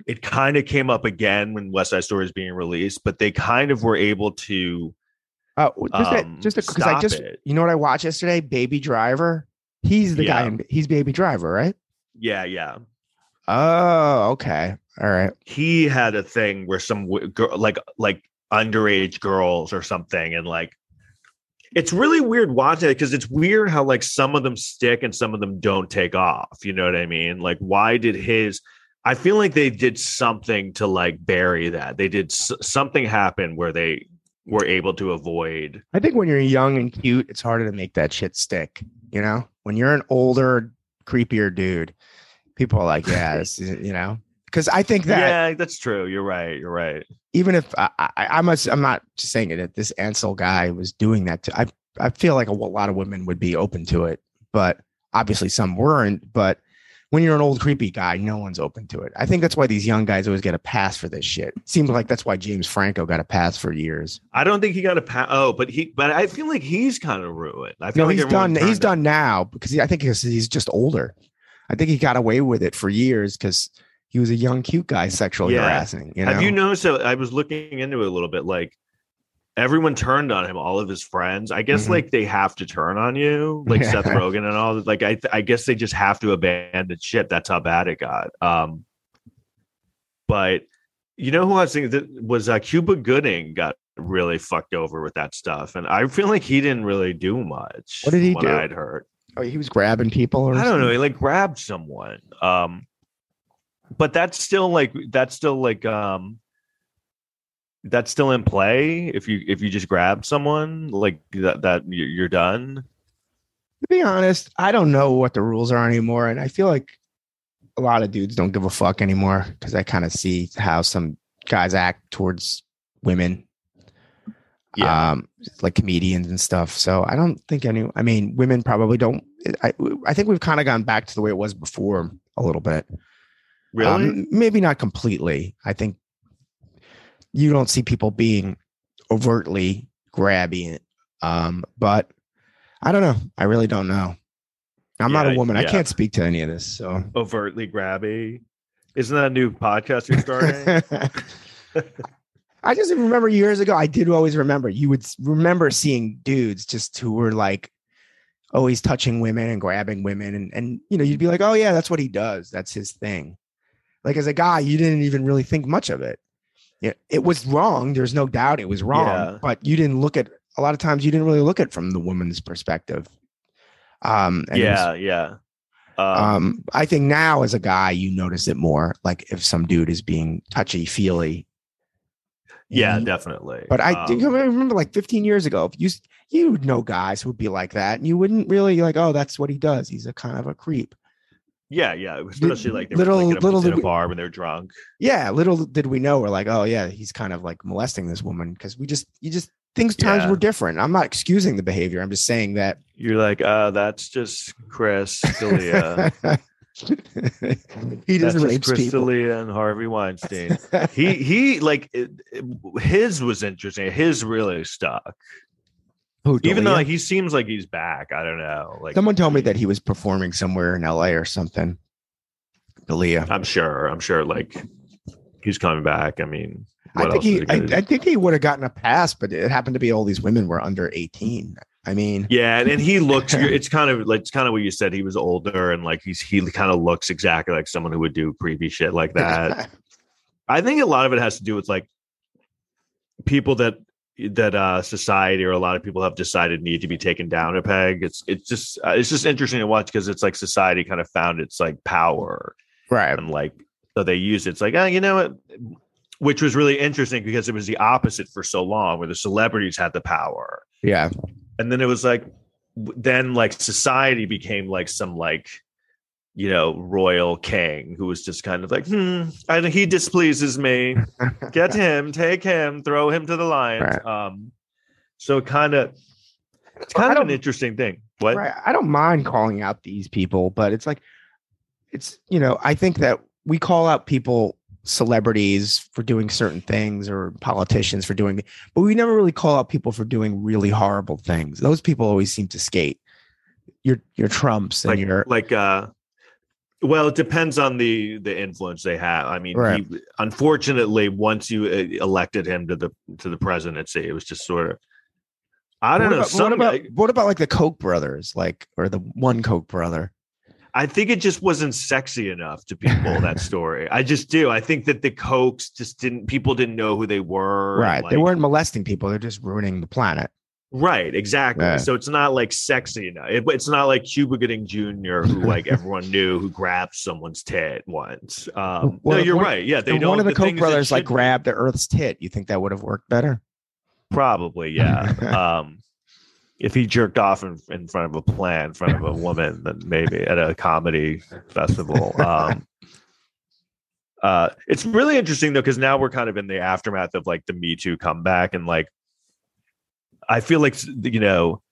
it kind of came up again when West Side Story is being released, but they kind of were able to Oh, just um, a, just because I just, it. you know what I watched yesterday? Baby Driver. He's the guy. In, he's Baby Driver, right? yeah yeah Oh, okay. All right. he had a thing where some like like underage girls or something and like it's really weird watching it because it's weird how like some of them stick and some of them don't take off you know what i mean? Like why did his i feel like they did something to like bury that. They did s- something happen where they were able to avoid I think when you're young and cute, it's harder to make that shit stick. You know, when you're an older, creepier dude, people are like, yeah, this is, you know, because I think that yeah that's true you're right you're right even if I, I, I must, I'm not just saying it that this Ansel guy was doing that. To, I, I feel like a, lot of women would be open to it, but obviously some weren't. But when you're an old creepy guy, no one's open to it. I think that's why these young guys always get a pass for this shit. Seems like that's why James Franco got a pass for years. i don't think he got a pass. oh but he but i feel like he's kind of ruined i feel No, like he's done. He's done now because he, I think he's, he's just older. I think he got away with it for years because he was a young, cute guy sexually Yeah. harassing. You know? Have you noticed that I was looking into it a little bit? Like everyone turned on him, all of his friends. I guess Mhm. like they have to turn on you, like Yeah. Seth Rogen and all. Like I, I guess they just have to abandon shit. That's how bad it got. Um, but you know who I was thinking that was uh, Cuba Gooding got really fucked over with that stuff, and I feel like he didn't really do much. What did he do? I'd heard. Oh, he was grabbing people. Or I don't know. He like grabbed someone. Um, but that's still like that's still like um that's still in play if you if you just grab someone like that that you're done. To be honest, I don't know what the rules are anymore, and I feel like a lot of dudes don't give a fuck anymore because I kind of see how some guys act towards women. Yeah. um, like comedians and stuff. So I don't think any. I mean, women probably don't. I I think we've kind of gone back to the way it was before a little bit. Really? Um, maybe not completely. I think you don't see people being overtly grabby, um, but I don't know. I really don't know. I'm not a woman. I can't speak to any of this. So Overtly grabby. Isn't that a new podcast you're starting? I just remember years ago. I did always remember. You would remember seeing dudes just who were like always touching women and grabbing women, and and you know you'd be like, oh yeah, that's what he does. That's his thing. Like as a guy, you didn't even really think much of it. Yeah, it was wrong. There's no doubt it was wrong, Yeah. but you didn't look at a lot of times. You didn't really look at it from the woman's perspective. Um, and it was- yeah, yeah. Um, um, I think now as a guy, you notice it more. Like if some dude is being touchy feely. yeah, definitely. But I Um, think I remember like 15 years ago, if you you would know guys who would be like that, and you wouldn't really like, oh, that's what he does. He's a kind of a creep. Yeah, yeah. Especially like they little- were like little in a we- bar when they're drunk. Yeah, little did we know, we're like, oh yeah, he's kind of like molesting this woman because we just you just things times Yeah. were different. I'm not excusing the behavior. I'm just saying that You're like, uh, that's just Chris D'Elia. he doesn't just rape Chris people. D'Elia and Harvey Weinstein. he he like it, it- his was interesting. His really stuck. Who, Even though like, he seems like he's back. I don't know. Like someone told me that he was performing somewhere in LA or something. D'Elia. I'm sure. I'm sure. Like he's coming back. I mean, I think he I. I think he would have gotten a pass, but it happened to be all these women were under 18. I mean, yeah, and, and he looks. It's kind of like it's kind of what you said. He was older, and like he's he kind of looks exactly like someone who would do creepy shit like that. I think a lot of it has to do with like people that that uh society or a lot of people have decided need to be taken down a peg. It's it's just uh, it's just interesting to watch because it's like society kind of found its like power right. and like so they use it. It's like oh you know what, which was really interesting because it was the opposite for so long where the celebrities had the power Yeah. and then it was like then like society became like some like you know, royal king who was just kind of like, hmm, I, he displeases me. Get him, take him, throw him to the lions. Right. Um, so kind of, it's kind of an interesting thing. What? Right. I don't mind calling out these people, but it's like, it's, you know, I think that we call out people, celebrities for doing certain things or politicians for doing, but we never really call out people for doing really horrible things. Those people always seem to skate. Your, your Trumps and like your, like uh well it depends on the the influence they have i mean Right. he, unfortunately once you uh, elected him to the to the presidency it was just sort of i don't what know about, some what about, what about like the Koch brothers, like, or the one Koch brother? i think it just wasn't sexy enough to people that story i just do i think that the Kochs just didn't people didn't know who they were Right. they weren't molesting people. They're just ruining the planet. Right, exactly. Yeah. So it's not like sexy enough. It, it's not like Cuba Gooding Jr., who like everyone knew, who grabbed someone's tit once. Um, Well, no, you're one- right. Yeah, they don't. one of the, thing Koch brothers like grabbed the Earth's tit. You think that would have worked better? Probably, yeah. um, if he jerked off in, in front of a plant, in front of a woman, then maybe at a comedy festival. Um, uh, it's really interesting though, because now we're kind of in the aftermath of like the Me Too comeback, and like I feel like you know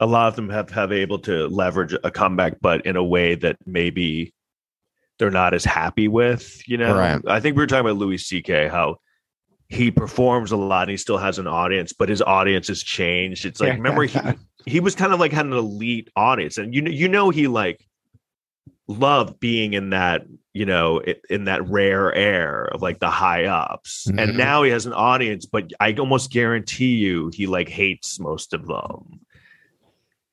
a lot of them have have able to leverage a comeback, but in a way that maybe they're not as happy with. You know, Right. I think we were talking about Louis C.K. how he performs a lot and he still has an audience, but his audience has changed. It's like Yeah. remember he he was kind of like had an elite audience, and you know you know he like loved being in that you know in that rare air of like the high ups, Mhm. and now he has an audience, but I almost guarantee you he like hates most of them.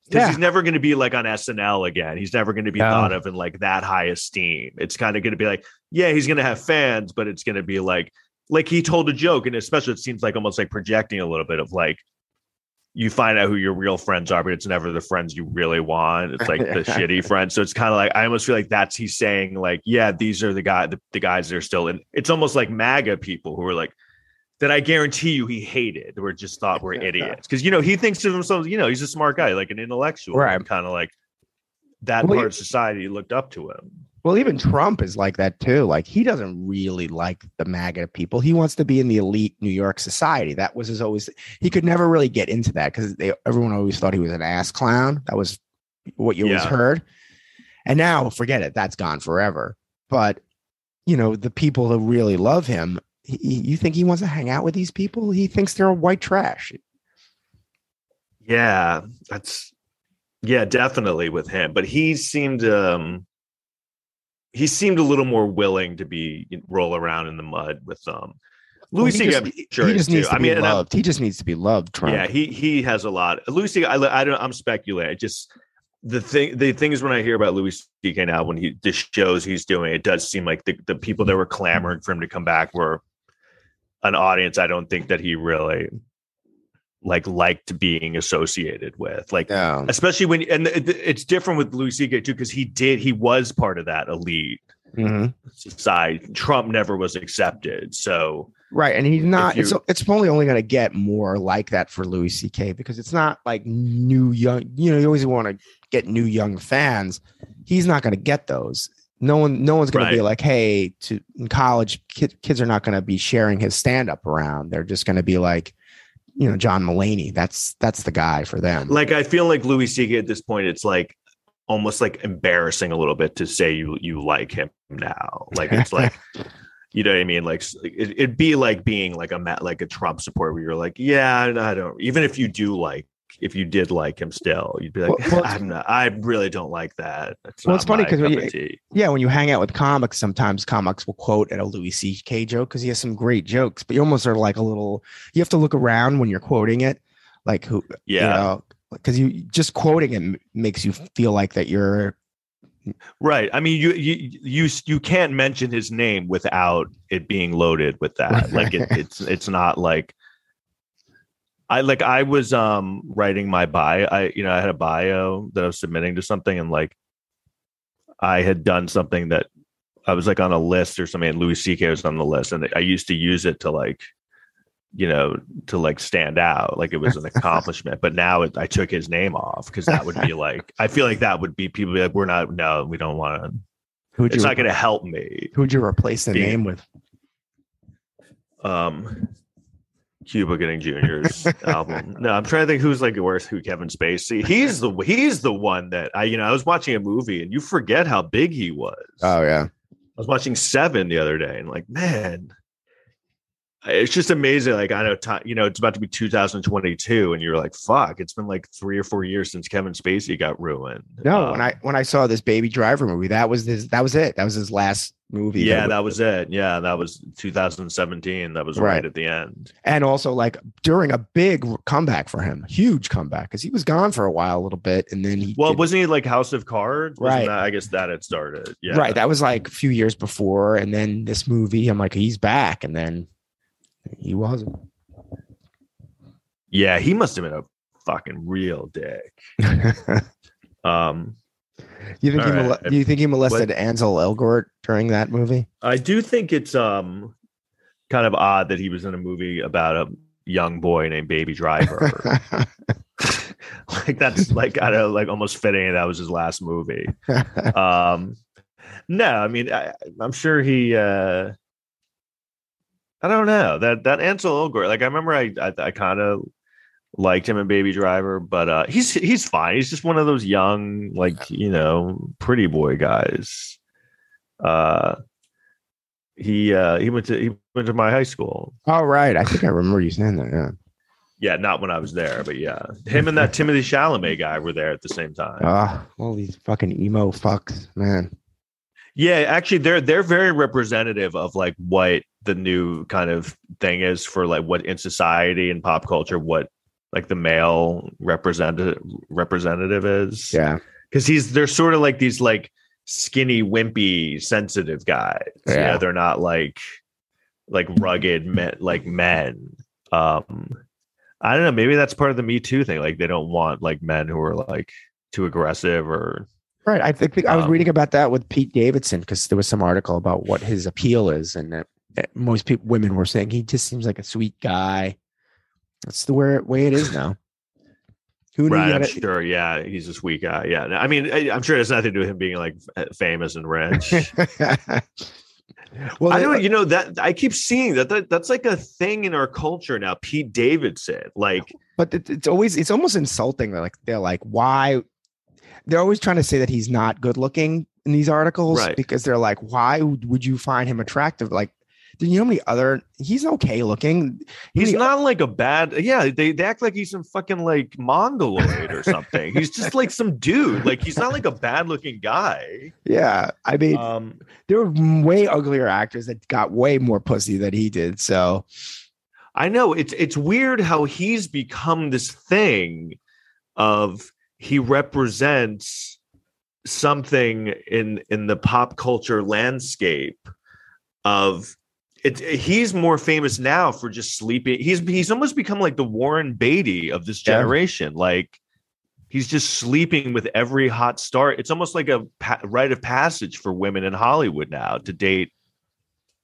Because Yeah. he's never going to be like on SNL again. He's never going to be No. thought of in like that high esteem. It's kind of going to be like, yeah, he's going to have fans, but it's going to be like, like he told a joke, and especially it seems like almost like projecting a little bit of like, you find out who your real friends are, but it's never the friends you really want. It's like the shitty friends. So it's kind of like I almost feel like that's he's saying like, yeah, these are the guy the, the guys that are still in. It's almost like MAGA people who are like that. I guarantee you he hated or just thought were idiots because you know he thinks to himself, you know, he's a smart guy, like an intellectual, Right. Kind of like that Well, part of society looked up to him. Well, even Trump is like that too. Like he doesn't really like the MAGA people. He wants to be in the elite New York society. That was his always. He could never really get into that because everyone always thought he was an ass clown. That was what you always heard. And now, forget it. That's gone forever. But you know, the people who really love him, he, you think he wants to hang out with these people? He thinks they're white trash. Yeah, that's yeah, definitely with him. But he seemed um he seemed a little more willing to be roll around in the mud with um Well, Louis he just, I'm he sure just needs too. to I mean, be loved. He just needs to be loved. Trump. yeah, he he has a lot. Louis C.K. I, I don't. I'm speculating. I just the thing the things when I hear about Louis C.K. now when he the shows he's doing, it does seem like the the people that were clamoring for him to come back were an audience. I don't think that he really like liked being associated with. Like No. especially when and it's different with Louis C.K. too because he did he was part of that elite Mhm. society. Trump never was accepted, so Right, and he's not. you- It's it's probably only going to get more like that for Louis C.K. because it's not like new young. You know, you always want to get new young fans. He's not going to get those. No one, no one's going to be like, "Hey, to in college, kid, kids are not going to be sharing his stand up around. They're just going to be like, you know, John Mulaney. That's that's the guy for them. like I feel like Louis C.K. at this point, it's like almost like embarrassing a little bit to say you you like him now. Like it's like. You know what I mean? Like it, it'd be like being like a like a Trump supporter, where you're like, yeah, I don't. Even if you do like, if you did like him, still, you'd be like, Well- well, I'm not. I really don't like that. That's Well, not it's funny my 'cause when cup you- of tea. yeah, when you hang out with comics, sometimes comics will quote at a Louis C.K. joke because he has some great jokes, but you almost are like a little. You have to look around when you're quoting it, like who, yeah, you know, because you just quoting it makes you feel like that you're Right. I mean, you you you you can't mention his name without it being loaded with that. Like it, it's it's not like I like I was um writing my bio. I you know I had a bio that I was submitting to something, and like I had done something that I was like on a list or something, and Louis C.K. was on the list, and I used to use it to like you know, to like stand out, like it was an accomplishment. but now it, I took his name off because that would be like, I feel like that would be people be like, we're not, no, we don't want to. Who'd It's you not going to help me. who'd you replace the Being- name with? Um, Cuba Gooding Jr.'s album. No, I'm trying to think who's like worse. Who Kevin Spacey? He's the he's the one that I you know I was watching a movie and you forget how big he was. Oh yeah. I was watching Seven the other day and like, man, it's just amazing. Like, I know, ti- you know, it's about to be 2022, and you're like, fuck, it's been like three or four years since Kevin Spacey got ruined. No, Um, when I when I saw this Baby Driver movie, that was his that was it. That was his last movie. yeah, that was it. Yeah, that was 2017. That was right, Right. at the end. and also like during a big comeback for him, huge comeback because he was gone for a while, a little bit, and then he Well, did- wasn't he like House of Cards? Wasn't Right. that- I guess that had started. Yeah. right. That was like a few years before, and then this movie, I'm like, he's back, and then he wasn't. yeah, he must have been a fucking real dick. Um, you think All he right. mole- you think he molested Ansel Elgort during that movie? I do think it's um kind of odd that he was in a movie about a young boy named Baby Driver. like that's like I don't like almost fitting that was his last movie. Um no, I mean I, I'm sure he uh I don't know. That that Ansel Elgort, like I remember I I, I kind of liked him in Baby Driver, but uh he's he's fine. He's just one of those young like, you know, pretty boy guys. Uh he uh he went to he went to my high school. All right, I think I remember you saying that. Yeah. Yeah, not when I was there, but yeah. Him and that Timothy Chalamet guy were there at the same time. Ah, all these fucking emo fucks, man. Yeah, actually they're they're very representative of like what the new kind of thing is for like what in society and pop culture what like the male representative representative is. Yeah. Cuz he's they're sort of like these like skinny wimpy sensitive guys. Yeah, they're not like like rugged men like men. Um I don't know, maybe that's part of the me too thing like they don't want like men who are like too aggressive or Right. I think I was Um, reading about that with Pete Davidson because there was some article about what his appeal is, and that, that most people, women were saying he just seems like a sweet guy. That's the way, way it is now. Who knew? Right, I'm sure. Yeah, he's a sweet guy. Yeah, I mean, I, I'm sure it has nothing to do with him being like famous and rich. well, I don't, uh you know, that I keep seeing that, that that's like a thing in our culture now. Pete Davidson, like, but it, it's always it's almost insulting. They're like they're like why they're always trying to say that he's not good looking in these articles Right. because they're like why would you find him attractive? Like, do you know how many other? He's okay looking. he's not like a bad. Yeah, they, they act like he's some fucking like mongoloid or something. he's just like some dude. Like he's not like a bad looking guy. Yeah, I mean, Um, there were way uglier actors that got way more pussy than he did. So I know it's it's weird how he's become this thing of he represents something in in the pop culture landscape of it he's more famous now for just sleeping he's he's almost become like the Warren Beatty of this Yeah. generation like he's just sleeping with every hot star it's almost like a pa- rite of passage for women in Hollywood now to date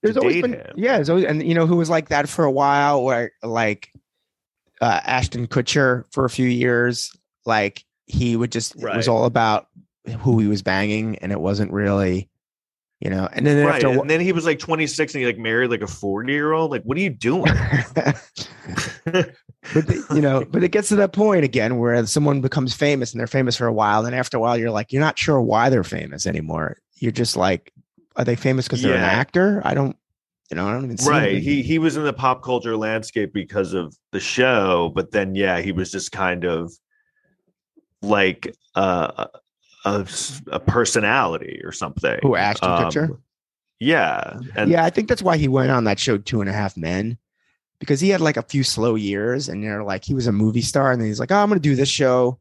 there's to always date been, him. yeah, there's always, and you know who was like that for a while, where like uh, Ashton Kutcher for a few years, like he would just it was all about who he was banging, and it wasn't really, you know. And then right after, and then he was like 26 and he like married like a 40 year old like what are you doing but the, you know, but it gets to that point again where someone becomes famous and they're famous for a while, and after a while, you're like, you're not sure why they're famous anymore. You're just like, are they famous because they're an actor? I don't, you know, I don't even see right he he was in the pop culture landscape because of the show but then yeah he was just kind of like uh, a, a personality or something Who, Ashton Um, Kutcher? yeah and yeah, I think that's why he went on that show Two and a Half Men because he had like a few slow years, and they're like he was a movie star, and then he's like, oh, I'm going to do this show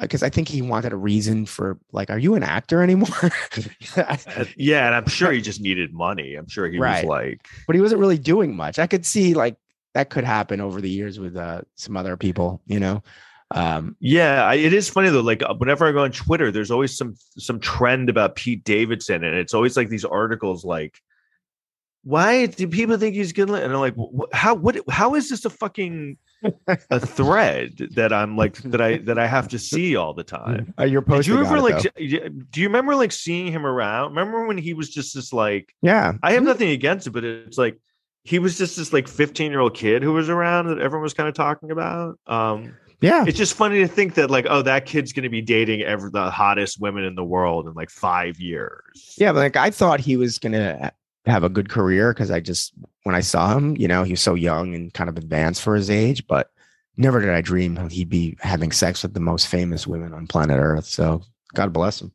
because I think he wanted a reason for like, are you an actor anymore? uh, yeah and i'm sure he just needed money i'm sure he Right. was like but he wasn't really doing much. I could see like that could happen over the years with uh, some other people, you know. Um, Yeah, I, it is funny though. Like uh, whenever I go on Twitter, there's always some some trend about Pete Davidson, and it's always like these articles like why do people think he's good? And I'm like, how what how is this a fucking a thread that I'm like that I that I have to see all the time? Uh, you're Did posting. you ever it, like though. do you remember like seeing him around? Remember when he was just this like Yeah. I have nothing against it, but it's like he was just this like 15 year old kid who was around that everyone was kind of talking about. Um Yeah. it's just funny to think that like, oh, that kid's gonna be dating ever the hottest women in the world in like five years. Yeah, but like I thought he was gonna have a good career because I just when I saw him, you know, he was so young and kind of advanced for his age, but never did I dream he'd be having sex with the most famous women on planet Earth. So God bless him.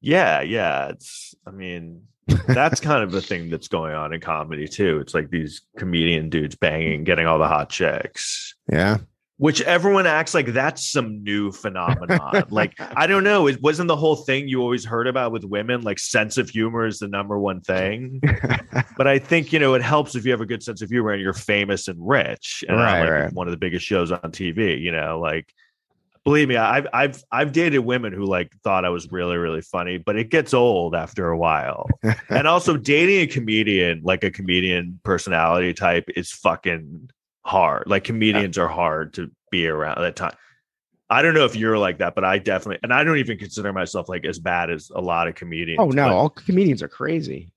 Yeah, yeah. It's I mean, that's kind of a thing that's going on in comedy too. It's like these comedian dudes banging, getting all the hot chicks. Yeah. Which everyone acts like that's some new phenomenon. like, I don't know. It wasn't the whole thing you always heard about with women, like sense of humor is the number one thing. but I think, you know, it helps if you have a good sense of humor and you're famous and rich and Right, like, right. one of the biggest shows on TV, you know, like believe me, I've I've I've dated women who like thought I was really, really funny, but it gets old after a while. and also dating a comedian, like a comedian personality type, is fucking hard. Like comedians are hard to be around at that time. I don't know if you're like that, but I definitely, and I don't even consider myself like as bad as a lot of comedians. Oh no, all comedians are crazy.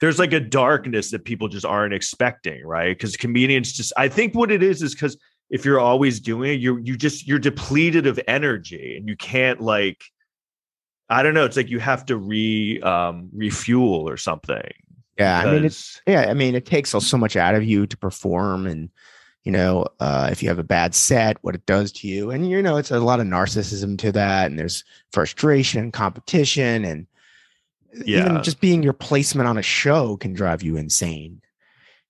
there's like a darkness that people just aren't expecting, right? Because comedians just, I think what it is is because if you're always doing it, you you just you're depleted of energy, and you can't like, I don't know. It's like you have to re um refuel or something. Yeah, I mean it's yeah, I mean it takes so so much out of you to perform and you know, uh, if you have a bad set, what it does to you. And you know, it's a lot of narcissism to that, and there's frustration, competition, and Yeah. even just being your placement on a show can drive you insane.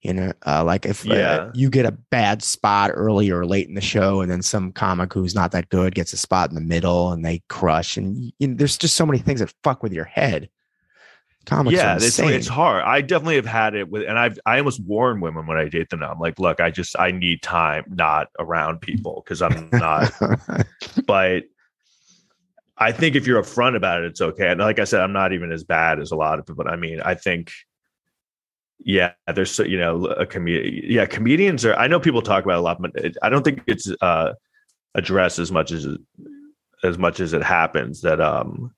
You know, uh, like if uh, you get a bad spot early or late in the show, and then some comic who's not that good gets a spot in the middle and they crush, and you know, there's just so many things that fuck with your head. Comics yeah, it's it's hard. I definitely have had it with, and I've I almost warn women when I date them now. I'm like, look, I just I need time not around people because I'm not. but I think if you're upfront about it, it's okay. And like I said, I'm not even as bad as a lot of people. But I mean, I think, yeah, there's so you know a comedian. Yeah, comedians are. I know people talk about a lot, but it, I don't think it's uh addressed as much as as much as it happens that um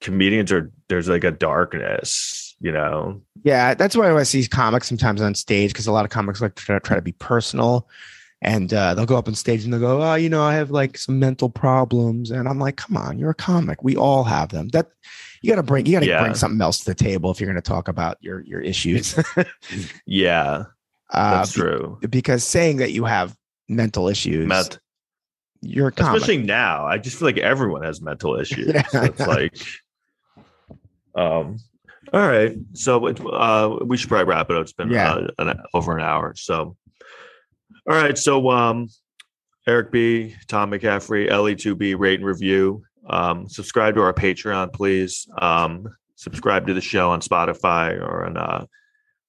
comedians are there's like a darkness, you know. Yeah, that's why I see comics sometimes on stage because a lot of comics like to try, try to be personal, and uh, they'll go up on stage and they'll go, "Oh, you know, I have like some mental problems," and I'm like, "Come on, you're a comic. We all have them. That you got to bring you got to Yeah. bring something else to the table if you're going to talk about your your issues." Yeah, uh, that's true. be- because saying that you have mental issues, Ment- you're a comic. especially now i just feel like everyone has mental issues Yeah, so it's like um all right so uh we should probably wrap it up it's been Yeah. uh, an, over an hour so all right so um eric b tom mccaffrey le2b rate and review um subscribe to our patreon please um subscribe to the show on spotify or on uh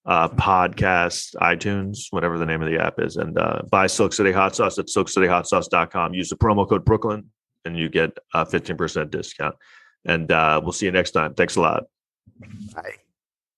uh, podcast, iTunes, whatever the name of the app is, and uh, buy Silk City Hot Sauce at silkcityhotsauce.com. Use the promo code Brooklyn and you get a 15% discount. And uh, we'll see you next time. Thanks a lot. Bye.